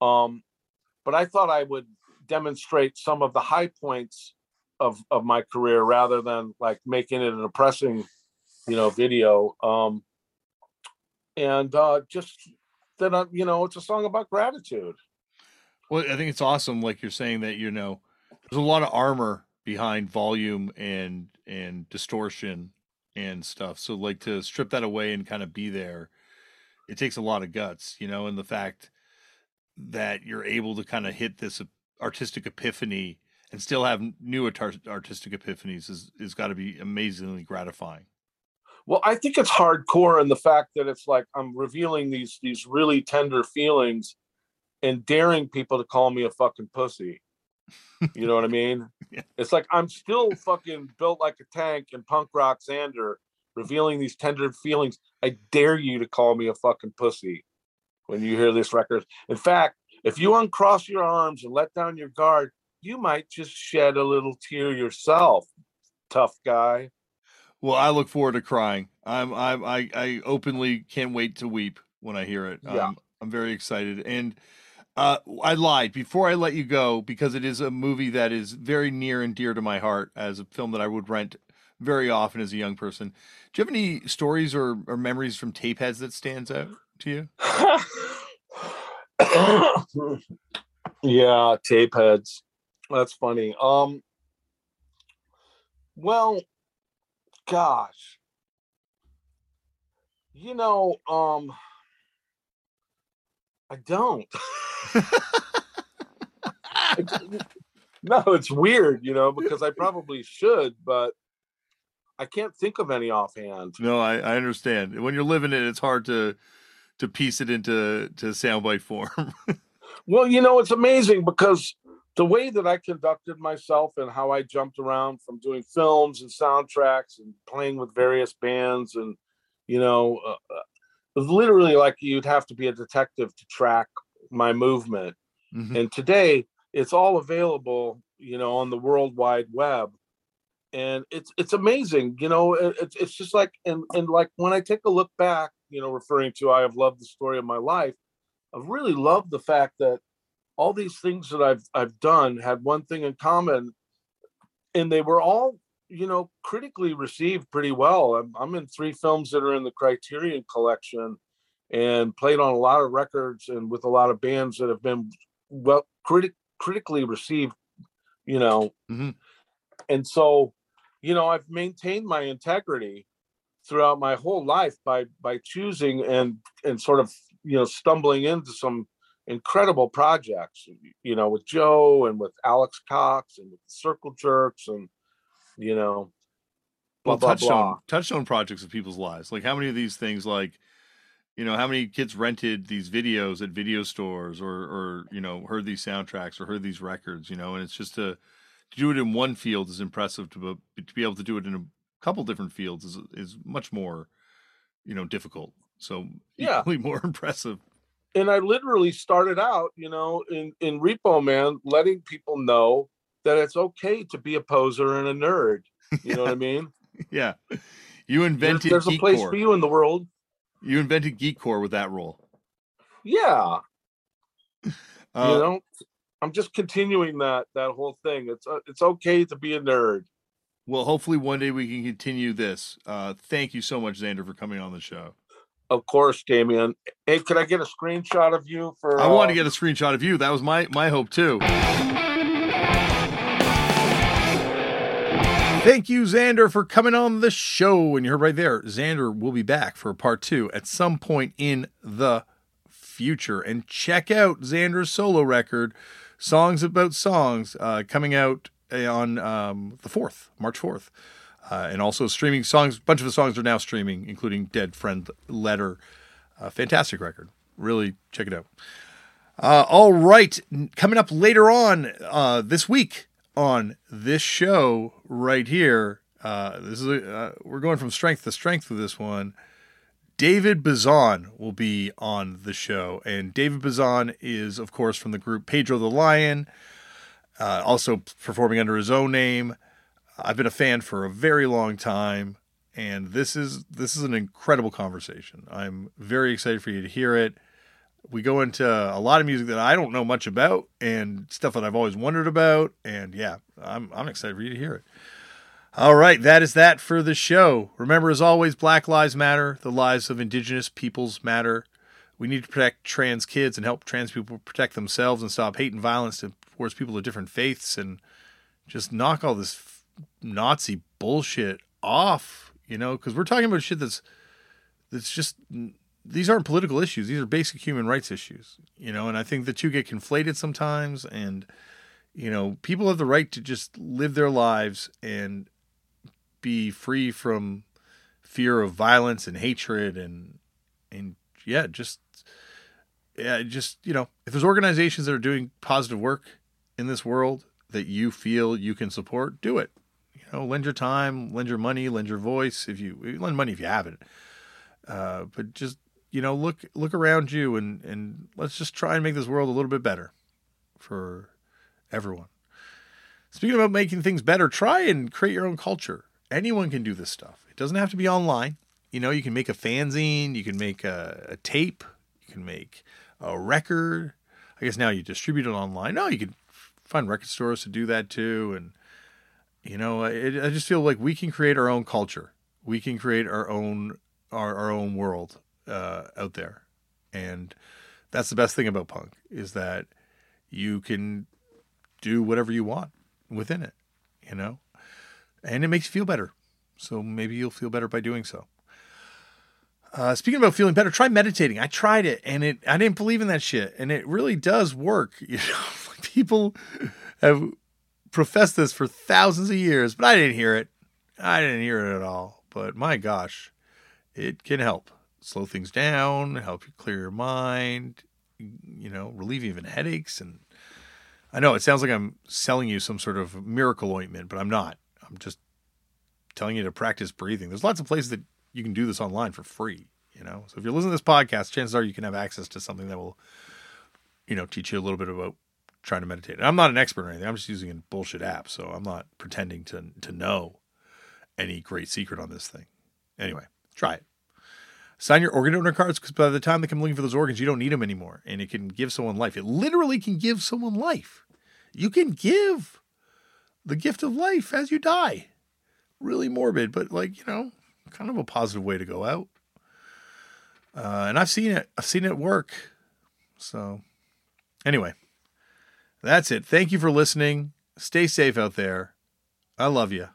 Um, but I thought I would demonstrate some of the high points of of my career rather than like making it an oppressing you know video. Um and uh just that uh, you know it's a song about gratitude. Well i think it's awesome like you're saying that you know there's a lot of armor behind volume and and distortion and stuff. So like to strip that away and kind of be there it takes a lot of guts you know and the fact that you're able to kind of hit this artistic epiphany and still have new artistic epiphanies is is got to be amazingly gratifying. Well, I think it's hardcore in the fact that it's like I'm revealing these these really tender feelings and daring people to call me a fucking pussy. You know what I mean? (laughs) yeah. It's like I'm still fucking built like a tank and punk rock Zander revealing these tender feelings. I dare you to call me a fucking pussy when you hear this record. In fact, if you uncross your arms and let down your guard, you might just shed a little tear yourself, tough guy. Well, I look forward to crying. I'm, I'm, I, I openly can't wait to weep when I hear it. Yeah. Um, I'm very excited. And uh, I lied before I let you go because it is a movie that is very near and dear to my heart as a film that I would rent very often as a young person. Do you have any stories or, or memories from Tapeheads that stands out to you? (laughs) yeah, tape heads. That's funny. Um well, gosh. You know, um I don't. (laughs) no, it's weird, you know, because I probably should, but I can't think of any offhand. No, I, I understand. When you're living it, it's hard to to piece it into to soundbite form. (laughs) well, you know, it's amazing because the way that I conducted myself and how I jumped around from doing films and soundtracks and playing with various bands and you know uh, uh literally like you'd have to be a detective to track my movement mm-hmm. and today it's all available you know on the world wide web and it's it's amazing you know it's it's just like and and like when i take a look back you know referring to i have loved the story of my life i've really loved the fact that all these things that I've I've done had one thing in common, and they were all you know critically received pretty well. I'm, I'm in three films that are in the Criterion collection, and played on a lot of records and with a lot of bands that have been well critic critically received. You know, mm-hmm. and so you know I've maintained my integrity throughout my whole life by by choosing and and sort of you know stumbling into some incredible projects, you know, with Joe and with Alex Cox and with the Circle Jerks and you know, blah well, blah touchstone, blah. Touchstone projects of people's lives. Like how many of these things like You know, how many kids rented these videos at video stores or, or, you know, heard these soundtracks or heard these records, you know, and it's just to, to do it in one field is impressive to, to be able to do it in a couple different fields is, is much more, you know, difficult. So (laughs) Yeah. more impressive. and I literally started out, you know, in in Repo Man, letting people know that it's okay to be a poser and a nerd. You know what I (laughs) mean? Yeah. You invented there's a Geek place Core. for you in the world. You invented Geek Core with that role. Yeah, Uh, you know, I'm just continuing that that whole thing. It's uh, it's okay to be a nerd. Well, hopefully one day we can continue this. Uh, thank you so much, Zander, for coming on the show. Of course, Damian. Hey, could I get a screenshot of you for? I want to uh, get a screenshot of you. That was my my hope too. Thank you, Zander, for coming on the show. And you heard right there, Zander will be back for part two at some point in the future. And check out Zander's solo record, Songs About Songs, uh, coming out uh, on um, the 4th, March 4th. Uh, and also streaming songs. A bunch of the songs are now streaming, including Dead Friend Letter. Uh, fantastic record. Really check it out. Uh, all right, coming up later on uh, this week on this show right here. Uh, this is a, uh, we're going from strength to strength with this one. David Bazan will be on the show, and David Bazan is, of course, from the group Pedro the Lion, uh, also performing under his own name. I've been a fan for a very long time, and this is this is an incredible conversation. I'm very excited for you to hear it we go into a lot of music that I don't know much about and stuff that I've always wondered about. And yeah, I'm, I'm excited for you to hear it. All right, that is that for the show. Remember, as always, Black Lives Matter. The lives of Indigenous peoples matter. We need to protect trans kids and help trans people protect themselves and stop hate and violence towards people of different faiths and just knock all this f- Nazi bullshit off, you know, because we're talking about shit that's that's just these aren't political issues. These are basic human rights issues, you know, and I think the two get conflated sometimes. And, you know, people have the right to just live their lives and be free from fear of violence and hatred and, and yeah, just, yeah, just, you know, if there's organizations that are doing positive work in this world that you feel you can support, do it. You know, lend your time, lend your money, lend your voice. If you lend money, if you have it, uh, but just you know look look around you and and let's just try and make this world a little bit better for everyone. Speaking about making things better try and create your own culture. Anyone can do this stuff. It doesn't have to be online. You know you can make a fanzine you can make a, a tape you can make a record. I guess now you distribute it online. No you can find record stores to do that too and you know it, i just feel like we can create our own culture we can create our own our, our own world uh, out there, and that's the best thing about punk is that you can do whatever you want within it, you know, and it makes you feel better. So maybe you'll feel better by doing so. Uh, speaking about feeling better, try meditating. I tried it, and it I didn't believe in that shit, and it really does work. (laughs) You know, people have professed this for thousands of years, but I didn't hear it. I didn't hear it at all. But my gosh, it can help slow things down, help you clear your mind, you know, relieve even headaches. And I know it sounds like I'm selling you some sort of miracle ointment, but I'm not. I'm just telling you to practice breathing. There's lots of places that you can do this online for free, you know. So if you're listening to this podcast, chances are you can have access to something that will, you know, teach you a little bit about trying to meditate. And I'm not an expert or anything. I'm just using a bullshit app, so I'm not pretending to to know any great secret on this thing. Anyway, try it. Sign your organ donor cards because by the time they come looking for those organs, you don't need them anymore. And it can give someone life. It literally can give someone life. You can give the gift of life as you die. Really morbid, but like, you know, kind of a positive way to go out. Uh, and I've seen it. I've seen it work. So, anyway, that's it. Thank you for listening. Stay safe out there. I love you.